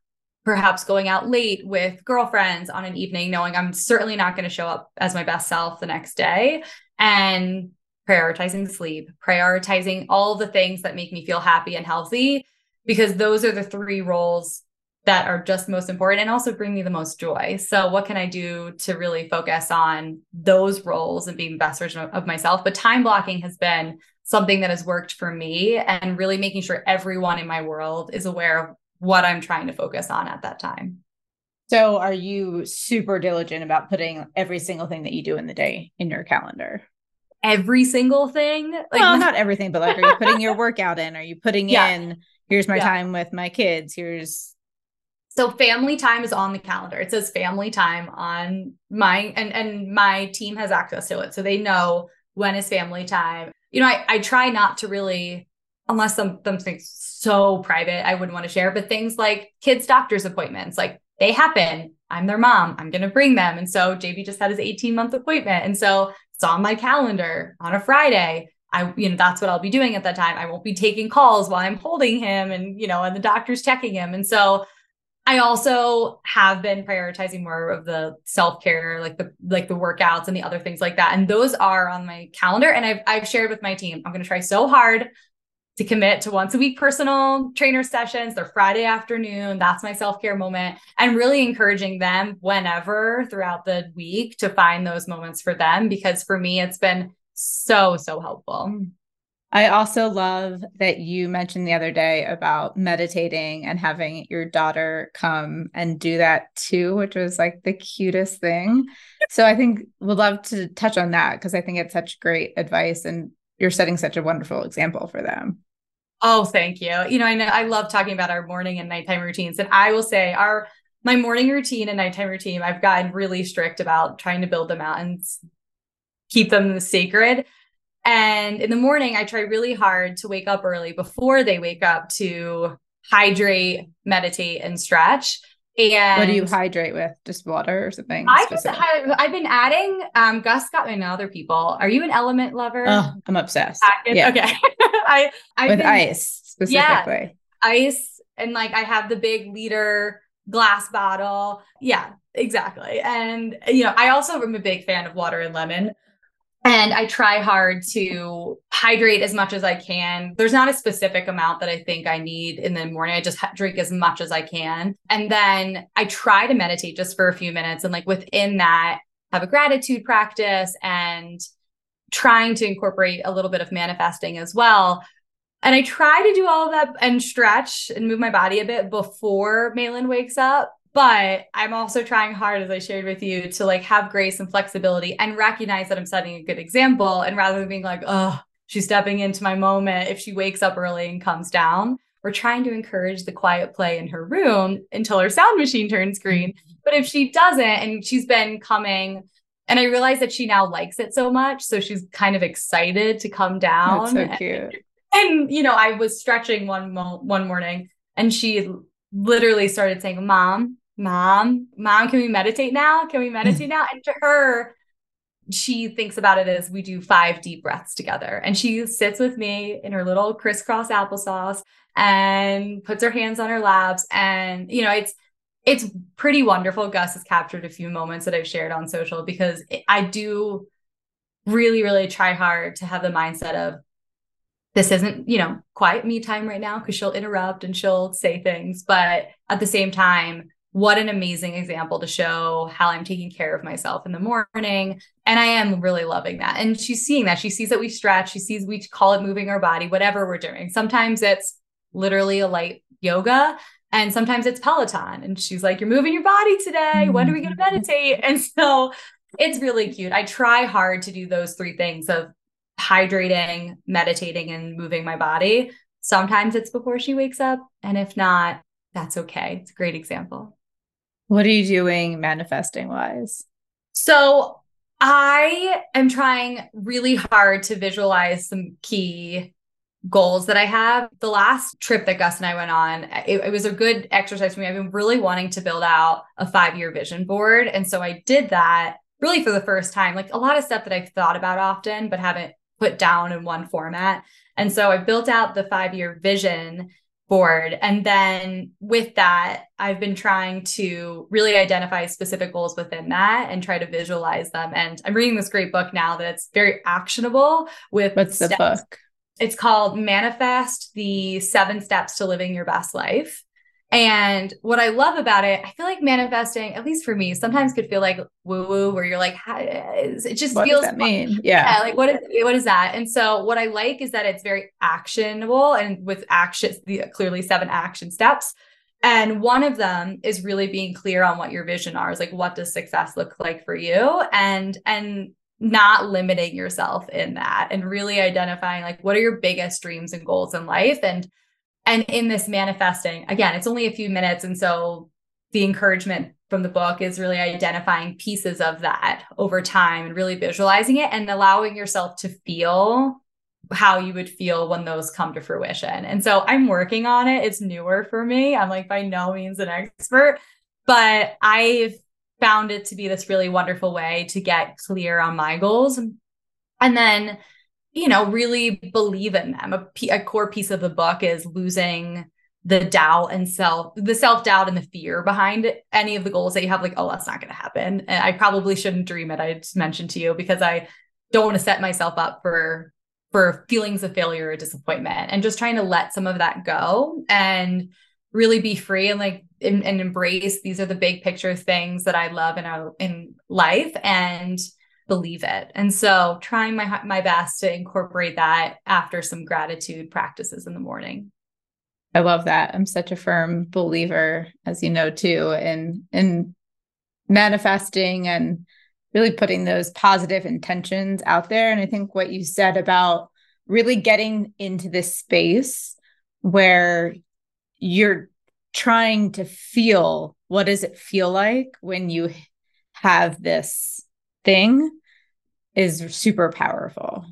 Speaker 2: perhaps going out late with girlfriends on an evening, knowing I'm certainly not going to show up as my best self the next day. And prioritizing sleep, prioritizing all the things that make me feel happy and healthy, because those are the three roles that are just most important and also bring me the most joy. So, what can I do to really focus on those roles and being the best version of, myself? But time blocking has been something that has worked for me and really making sure everyone in my world is aware of what I'm trying to focus on at that time.
Speaker 1: So, are you super diligent about putting every single thing that you do in the day in your calendar?
Speaker 2: Every single thing?
Speaker 1: Like, well, not everything, but like, are you putting your workout in? Are you putting (laughs) yeah. in, here's my yeah. time with my kids? Here's
Speaker 2: so family time is on the calendar. It says family time on my and and my team has access to it. So they know when is family time. You know, I, I try not to really unless some something's so private, I wouldn't want to share, but things like kids' doctor's appointments, like they happen. I'm their mom. I'm gonna bring them. And so JB just had his 18 month appointment. And so it's on my calendar on a Friday. I, you know, that's what I'll be doing at that time. I won't be taking calls while I'm holding him and, you know, and the doctor's checking him. And so I also have been prioritizing more of the self-care, like the like the workouts and the other things like that. And those are on my calendar. And I've I've shared with my team, I'm gonna try so hard to commit to once a week personal trainer sessions. They're Friday afternoon. That's my self-care moment. And really encouraging them whenever throughout the week to find those moments for them because for me it's been so, so helpful.
Speaker 1: I also love that you mentioned the other day about meditating and having your daughter come and do that too, which was like the cutest thing. So I think we'd love to touch on that because I think it's such great advice and you're setting such a wonderful example for them.
Speaker 2: Oh, thank you. You know, I know I love talking about our morning and nighttime routines. And I will say our my morning routine and nighttime routine, I've gotten really strict about trying to build them out and keep them sacred and in the morning, I try really hard to wake up early before they wake up to hydrate, meditate, and stretch. And
Speaker 1: what do you hydrate with? Just water or something?
Speaker 2: I just, I've been adding. Um, Gus got me and other people. Are you an LMNT lover?
Speaker 1: Oh, I'm obsessed.
Speaker 2: Yeah. Okay. (laughs) I
Speaker 1: I've with been, ice specifically. Yeah,
Speaker 2: ice and like I have the big liter glass bottle. Yeah, exactly. And you know, I also am a big fan of water and lemon. And I try hard to hydrate as much as I can. There's not a specific amount that I think I need in the morning. I just drink as much as I can. And then I try to meditate just for a few minutes. And like within that, have a gratitude practice and trying to incorporate a little bit of manifesting as well. And I try to do all of that and stretch and move my body a bit before Malin wakes up But I'm also trying hard, as I shared with you, to like have grace and flexibility and recognize that I'm setting a good example. And rather than being like, oh, she's stepping into my moment, if she wakes up early and comes down, we're trying to encourage the quiet play in her room until her sound machine turns green. Mm-hmm. But if she doesn't, and she's been coming, and I realize that she now likes it so much. So she's kind of excited to come down.
Speaker 1: That's so cute. And,
Speaker 2: and you know, I was stretching one mo- one morning and she literally started saying, Mom, mom, mom, can we meditate now? Can we meditate now? And to her, she thinks about it as we do five deep breaths together. And she sits with me in her little crisscross applesauce and puts her hands on her laps. And, you know, it's, it's pretty wonderful. Gus has captured a few moments that I've shared on social because I do really, really try hard to have the mindset of this isn't, you know, quiet me time right now because she'll interrupt and she'll say things. But at the same time, what an amazing example to show how I'm taking care of myself in the morning. And I am really loving that. And she's seeing that. She sees that we stretch. She sees we call it moving our body, whatever we're doing. Sometimes it's literally a light yoga. And sometimes it's Peloton. And she's like, You're moving your body today. When are we going to mm-hmm. meditate? And so it's really cute. I try hard to do those three things of hydrating, meditating, and moving my body. Sometimes it's before she wakes up. And if not, that's okay. It's a great example.
Speaker 1: What are you doing manifesting wise?
Speaker 2: So I am trying really hard to visualize some key goals that I have. The last trip that Gus and I went on, it, it, was a good exercise for me. I've been really wanting to build out a five year vision board. And so I did that really for the first time, like a lot of stuff that I've thought about often, but haven't put down in one format. And so I built out the five year vision board. And then with that, I've been trying to really identify specific goals within that and try to visualize them. And I'm reading this great book now that's very actionable with
Speaker 1: what's steps. the book?
Speaker 2: It's called Manifest the Seven Steps to Living Your Best Life. And what I love about it, I feel like manifesting, at least for me, sometimes could feel like woo woo, where you're like, it just
Speaker 1: what
Speaker 2: feels.
Speaker 1: Does that mean? Yeah.
Speaker 2: yeah. Like what is what is that? And so what I like is that it's very actionable and with action, the clearly seven action steps. And one of them is really being clear on what your vision are. Is like, what does success look like for you? And and not limiting yourself in that and really identifying like what are your biggest dreams and goals in life and and in this manifesting again it's only a few minutes and so the encouragement from the book is really identifying pieces of that over time and really visualizing it and allowing yourself to feel how you would feel when those come to fruition. And so I'm working on it. It's newer for me. I'm like by no means an expert, but I've found it to be this really wonderful way to get clear on my goals. And then you know, really believe in them. A, core piece of the book is losing the doubt and self, the self doubt and the fear behind any of the goals that you have. Like, oh, that's not going to happen. And I probably shouldn't dream it. I just mentioned to you because I don't want to set myself up for for feelings of failure or disappointment and just trying to let some of that go and really be free and like and, and embrace these are the big picture things that I love in our in life and believe it. And so trying my my best to incorporate that after some gratitude practices in the morning.
Speaker 1: I love that. I'm such a firm believer, as you know, too, in in manifesting and really putting those positive intentions out there. And I think what you said about really getting into this space where you're trying to feel what does it feel like when you have this thing is super powerful.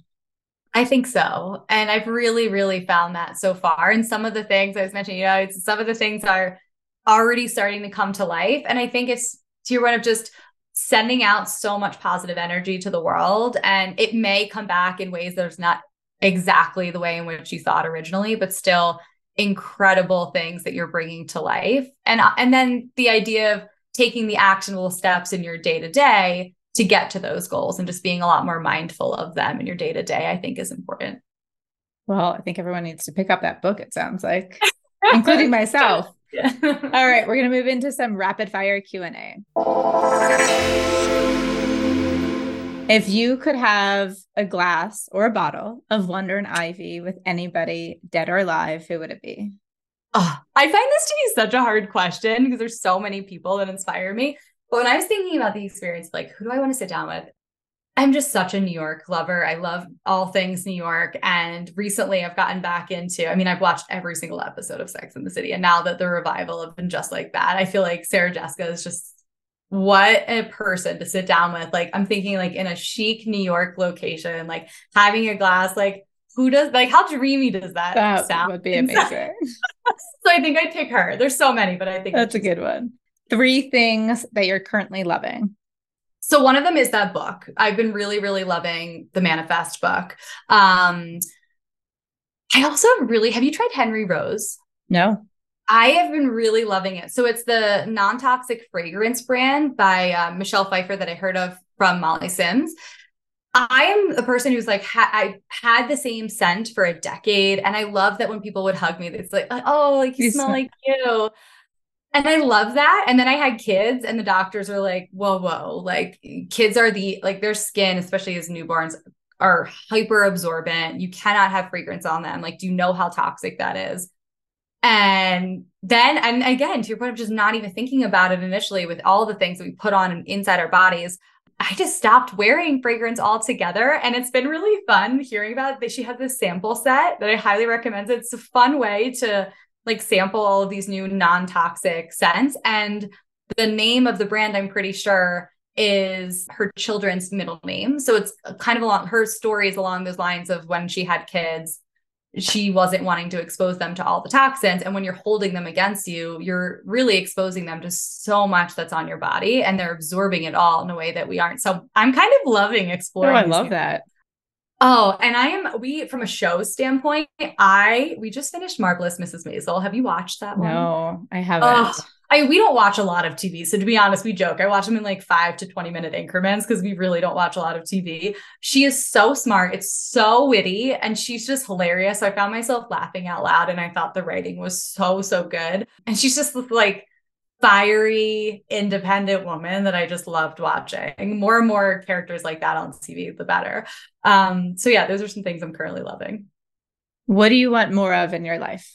Speaker 2: I think so. And I've really, really found that so far. And some of the things I was mentioning, you know, some of the things are already starting to come to life. And I think it's to your point of just sending out so much positive energy to the world. And it may come back in ways that's not exactly the way in which you thought originally, but still incredible things that you're bringing to life. And and then the idea of taking the actionable steps in your day to day to get to those goals and just being a lot more mindful of them in your day to day, I think is important.
Speaker 1: Well, I think everyone needs to pick up that book, it sounds like, including (laughs) myself. Yeah. All right, we're going to move into some rapid fire Q&A. If you could have a glass or a bottle of Wander and Ivy with anybody dead or alive, who would it be?
Speaker 2: Oh, I find this to be such a hard question because there's so many people that inspire me. But when I was thinking about the experience, like who do I want to sit down with? I'm just such a New York lover. I love all things New York. And recently I've gotten back into, I mean, I've watched every single episode of Sex in the City. And now that the revival of been just like that, I feel like Sarah Jessica is just what a person to sit down with. Like I'm thinking like in a chic New York location, like having a glass, like who does like how dreamy does that,
Speaker 1: that
Speaker 2: sound?
Speaker 1: would be (laughs) amazing.
Speaker 2: so I think I'd pick her. There's so many, but I think
Speaker 1: that's a good one. Three things that you're currently loving.
Speaker 2: So one of them is that book. I've been really, really loving the Manifest book. Um, I also really have you tried Henry Rose?
Speaker 1: No.
Speaker 2: I have been really loving it. So it's the non-toxic fragrance brand by uh, Michelle Pfeiffer that I heard of from Molly Sims. I am a person who's like ha- I had the same scent for a decade, and I love that when people would hug me, it's like, oh, like you, you smell, smell like you. And I love that. And then I had kids, and the doctors are like, whoa, whoa, like kids are the like their skin, especially as newborns, are hyper absorbent. You cannot have fragrance on them. Like, do you know how toxic that is? And then, and again, to your point of just not even thinking about it initially with all the things that we put on inside our bodies, I just stopped wearing fragrance altogether. And it's been really fun hearing about that. She has this sample set that I highly recommend. It's a fun way to like sample all of these new non-toxic scents. And the name of the brand, I'm pretty sure, is her children's middle name. So it's kind of along her stories along those lines of when she had kids she wasn't wanting to expose them to all the toxins. And when you're holding them against you, you're really exposing them to so much that's on your body and they're absorbing it all in a way that we aren't. So I'm kind of loving exploring.
Speaker 1: Oh, I love that.
Speaker 2: Oh, and I am we from a show standpoint, I we just finished Marvelous Mrs. Maisel. Have you watched that one?
Speaker 1: No, I haven't.
Speaker 2: Oh, I we don't watch a lot of TV. So to be honest, we joke. I watch them in like five to 20 minute increments because we really don't watch a lot of TV. She is so smart. It's so witty and she's just hilarious. So I found myself laughing out loud and I thought the writing was so, so good. And she's just like fiery, independent woman that I just loved watching. More and more characters like that on TV, the better. Um, so yeah, those are some things I'm currently loving.
Speaker 1: What do you want more of in your life?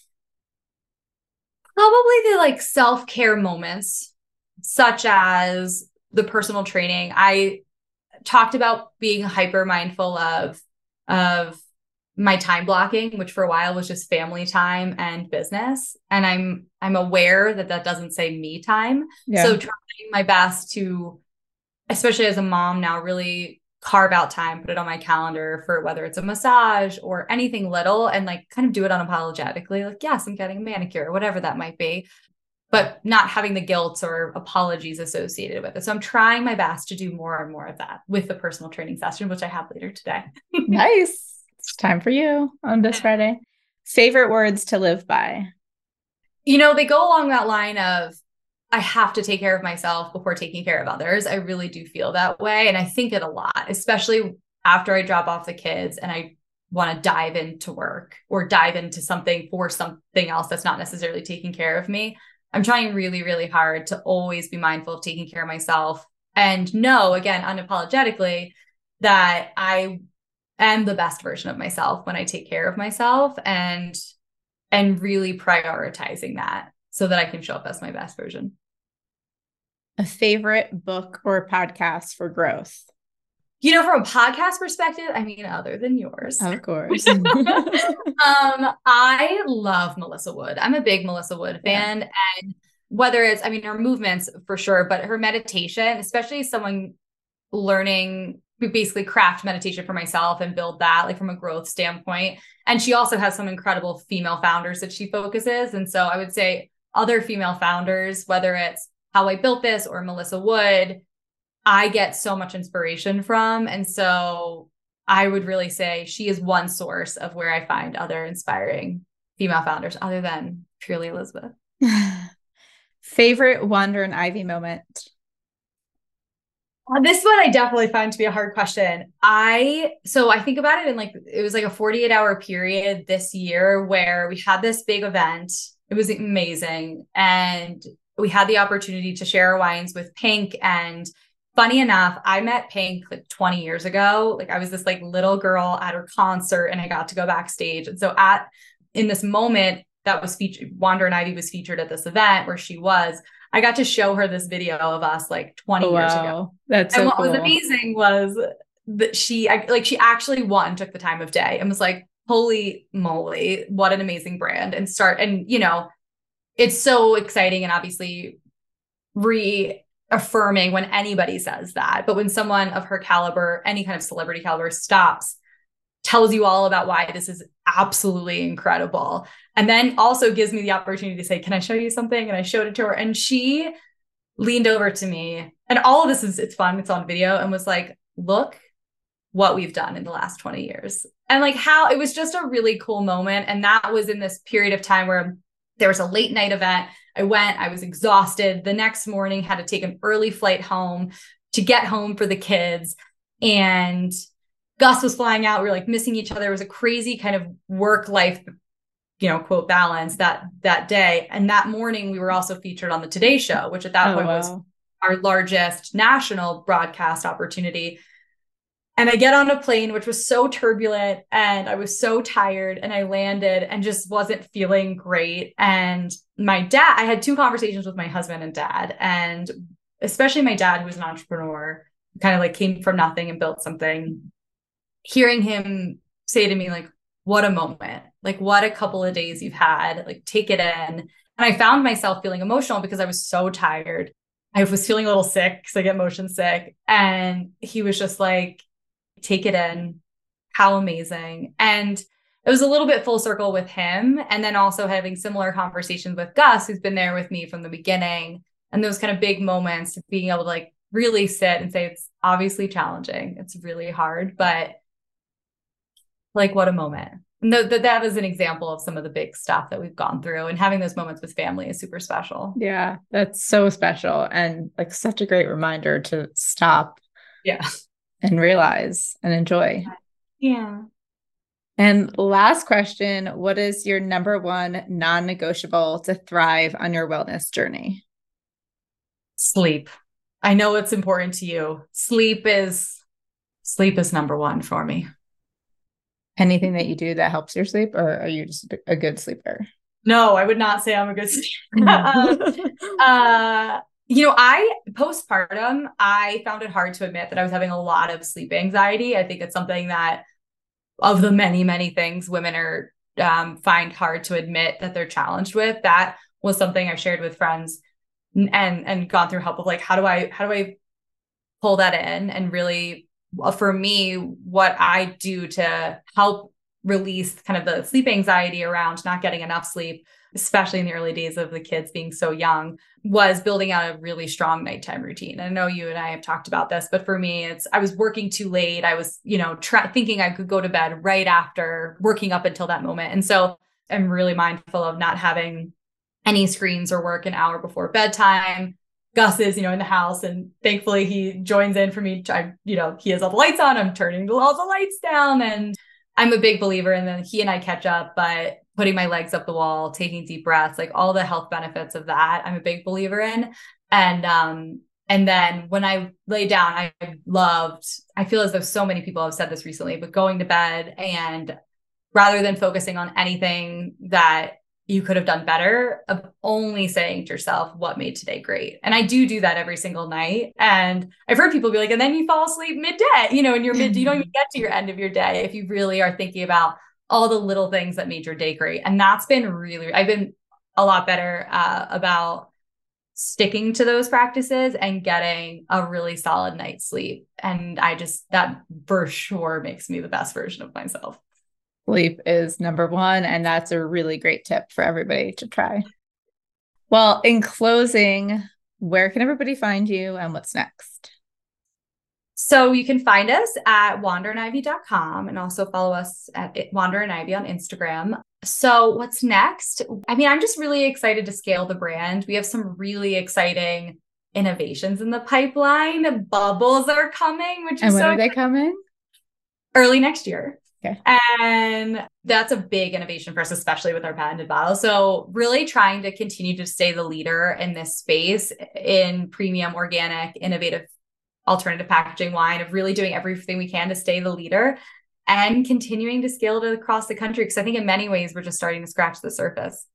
Speaker 2: Probably the like self care moments, such as the personal training. I talked about being hyper mindful of of my time blocking which for a while was just family time and business and i'm i'm aware that that doesn't say me time yeah. so trying my best to especially as a mom now really carve out time, put it on my calendar for whether it's a massage or anything little and like kind of do it unapologetically. Like, yes, I'm getting a manicure, or whatever that might be, but not having the guilt or apologies associated with it. So I'm trying my best to do more and more of that with the personal training session, which I have later today. (laughs)
Speaker 1: nice. Time for you on this Friday. Favorite words to live by?
Speaker 2: You know, they go along that line of I have to take care of myself before taking care of others. I really do feel that way. And I think it a lot, especially after I drop off the kids and I want to dive into work or dive into something for something else that's not necessarily taking care of me. I'm trying really, really hard to always be mindful of taking care of myself and know, again, unapologetically, that I am the best version of myself when I take care of myself and and really prioritizing that so that I can show up as my best version.
Speaker 1: A favorite book or podcast for growth?
Speaker 2: You know, from a podcast perspective, I mean, other than yours.
Speaker 1: Of course. (laughs)
Speaker 2: um, I love Melissa Wood. I'm a big Melissa Wood fan. Yeah. And whether it's, I mean, her movements for sure, but her meditation, especially someone learning basically craft meditation for myself and build that like from a growth standpoint. And she also has some incredible female founders that she focuses. And so I would say other female founders, whether it's How I Built This or Melissa Wood, I get so much inspiration from. And so I would really say she is one source of where I find other inspiring female founders other than purely Elizabeth. (laughs)
Speaker 1: Favorite Wander and Ivy moment?
Speaker 2: Uh, this one I definitely find to be a hard question. I so I think about it in like it was like a 48 hour period this year where we had this big event it was amazing. And we had the opportunity to share our wines with Pink. And funny enough, I met Pink like 20 years ago. Like I was this like little girl at her concert and I got to go backstage. And so at in this moment, that was featured Wander and Ivy was featured at this event where she was. I got to show her this video of us like 20 oh, years ago.
Speaker 1: That's so
Speaker 2: and what
Speaker 1: cool.
Speaker 2: was amazing was that she like she actually won took the time of day and was like holy moly what an amazing brand and start and you know it's so exciting and obviously reaffirming when anybody says that but when someone of her caliber any kind of celebrity caliber stops tells you all about why this is absolutely incredible. And then also gives me the opportunity to say can i show you something? And i showed it to her and she leaned over to me. And all of this is it's fun. It's on video and was like look what we've done in the last 20 years. And like how it was just a really cool moment. And that was in this period of time where there was a late night event. I went i was exhausted. The next morning had to take an early flight home to get home for the kids. And gus was flying out we were like missing each other it was a crazy kind of work life you know quote balance that that day and that morning we were also featured on the today show which at that oh, point wow. was our largest national broadcast opportunity and I get on a plane, which was so turbulent and I was so tired. And I landed and just wasn't feeling great. And my dad, I had two conversations with my husband and dad. And especially my dad, who was an entrepreneur, kind of like came from nothing and built something. Hearing him say to me, like, what a moment, like, what a couple of days you've had, like, take it in. And I found myself feeling emotional because I was so tired. I was feeling a little sick because I get motion sick. And he was just like, take it in. How amazing. And it was a little bit full circle with him. And then also having similar conversations with Gus, who's been there with me from the beginning. And those kind of big moments, being able to like really sit and say, it's obviously challenging. It's really hard, but like what a moment. No, that that is an example of some of the big stuff that we've gone through, and having those moments with family is super special.
Speaker 1: Yeah, that's so special, and like such a great reminder to stop.
Speaker 2: Yeah,
Speaker 1: and realize and enjoy.
Speaker 2: Yeah.
Speaker 1: And last question What is your number one non negotiable to thrive on your wellness journey?
Speaker 2: Sleep. I know it's important to you. Sleep is sleep is number one for me.
Speaker 1: Anything that you do that helps your sleep, or are you just a good sleeper?
Speaker 2: No, I would not say I'm a good sleeper. (laughs) uh, you know, I postpartum, I found it hard to admit that I was having a lot of sleep anxiety. I think it's something that, of the many, many things women are um, find hard to admit that they're challenged with. That was something I shared with friends and and gone through help of like how do I how do I pull that in and really Uh, for me what I do to help release kind of the sleep anxiety around not getting enough sleep especially in the early days of the kids being so young, was building out a really strong nighttime routine. I know you and I have talked about this, but for me, it's I was working too late. I was, you know, tra- thinking I could go to bed right after working up until that moment. And so I'm really mindful of not having any screens or work an hour before bedtime. Gus is, you know, in the house, and thankfully he joins in for me. I, you know, he has all the lights on. I'm turning all the lights down, and I'm a big believer in then he and I catch up, but putting my legs up the wall, taking deep breaths, like all the health benefits of that, I'm a big believer in. And um, and then when I lay down, I loved, I feel as though so many people have said this recently, but going to bed and rather than focusing on anything that you could have done better of only saying to yourself what made today great and i do do that every single night and i've heard people be like and then you fall asleep midday you know and you're mid you don't even get to your end of your day if you really are thinking about all the little things that made your day great. And that's been really, I've been a lot better uh, about sticking to those practices and getting a really solid night's sleep. And I just, that for sure makes me the best version of myself.
Speaker 1: Sleep is number one. And that's a really great tip for everybody to try. Well, in closing, where can everybody find you and what's next?
Speaker 2: So you can find us at wanderandivy.com and also follow us at Wander and Ivy on Instagram. So what's next? I mean, I'm just really excited to scale the brand. We have some really exciting innovations in the pipeline. Bubbles are coming, which
Speaker 1: and
Speaker 2: is
Speaker 1: when
Speaker 2: so
Speaker 1: are they coming?
Speaker 2: Early next year.
Speaker 1: Okay.
Speaker 2: And that's a big innovation for us, especially with our patented bottle. So, really trying to continue to stay the leader in this space in premium, organic, innovative alternative packaging wine of really doing everything we can to stay the leader and continuing to scale it across the country. Because I think in many ways, we're just starting to scratch the surface.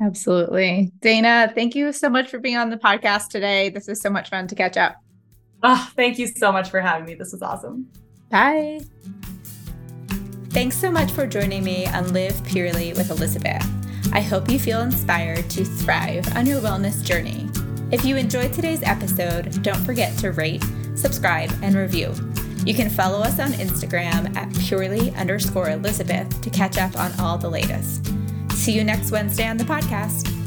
Speaker 1: Absolutely. Dana, thank you so much for being on the podcast today. This is so much fun to catch up.
Speaker 2: Oh, thank you so much for having me. This was awesome.
Speaker 1: Bye. Thanks so much for joining me on Live Purely with Elizabeth. I hope you feel inspired to thrive on your wellness journey. If you enjoyed today's episode, don't forget to rate, subscribe, and review. You can follow us on Instagram at purely underscore Elizabeth to catch up on all the latest. See you next Wednesday on the podcast.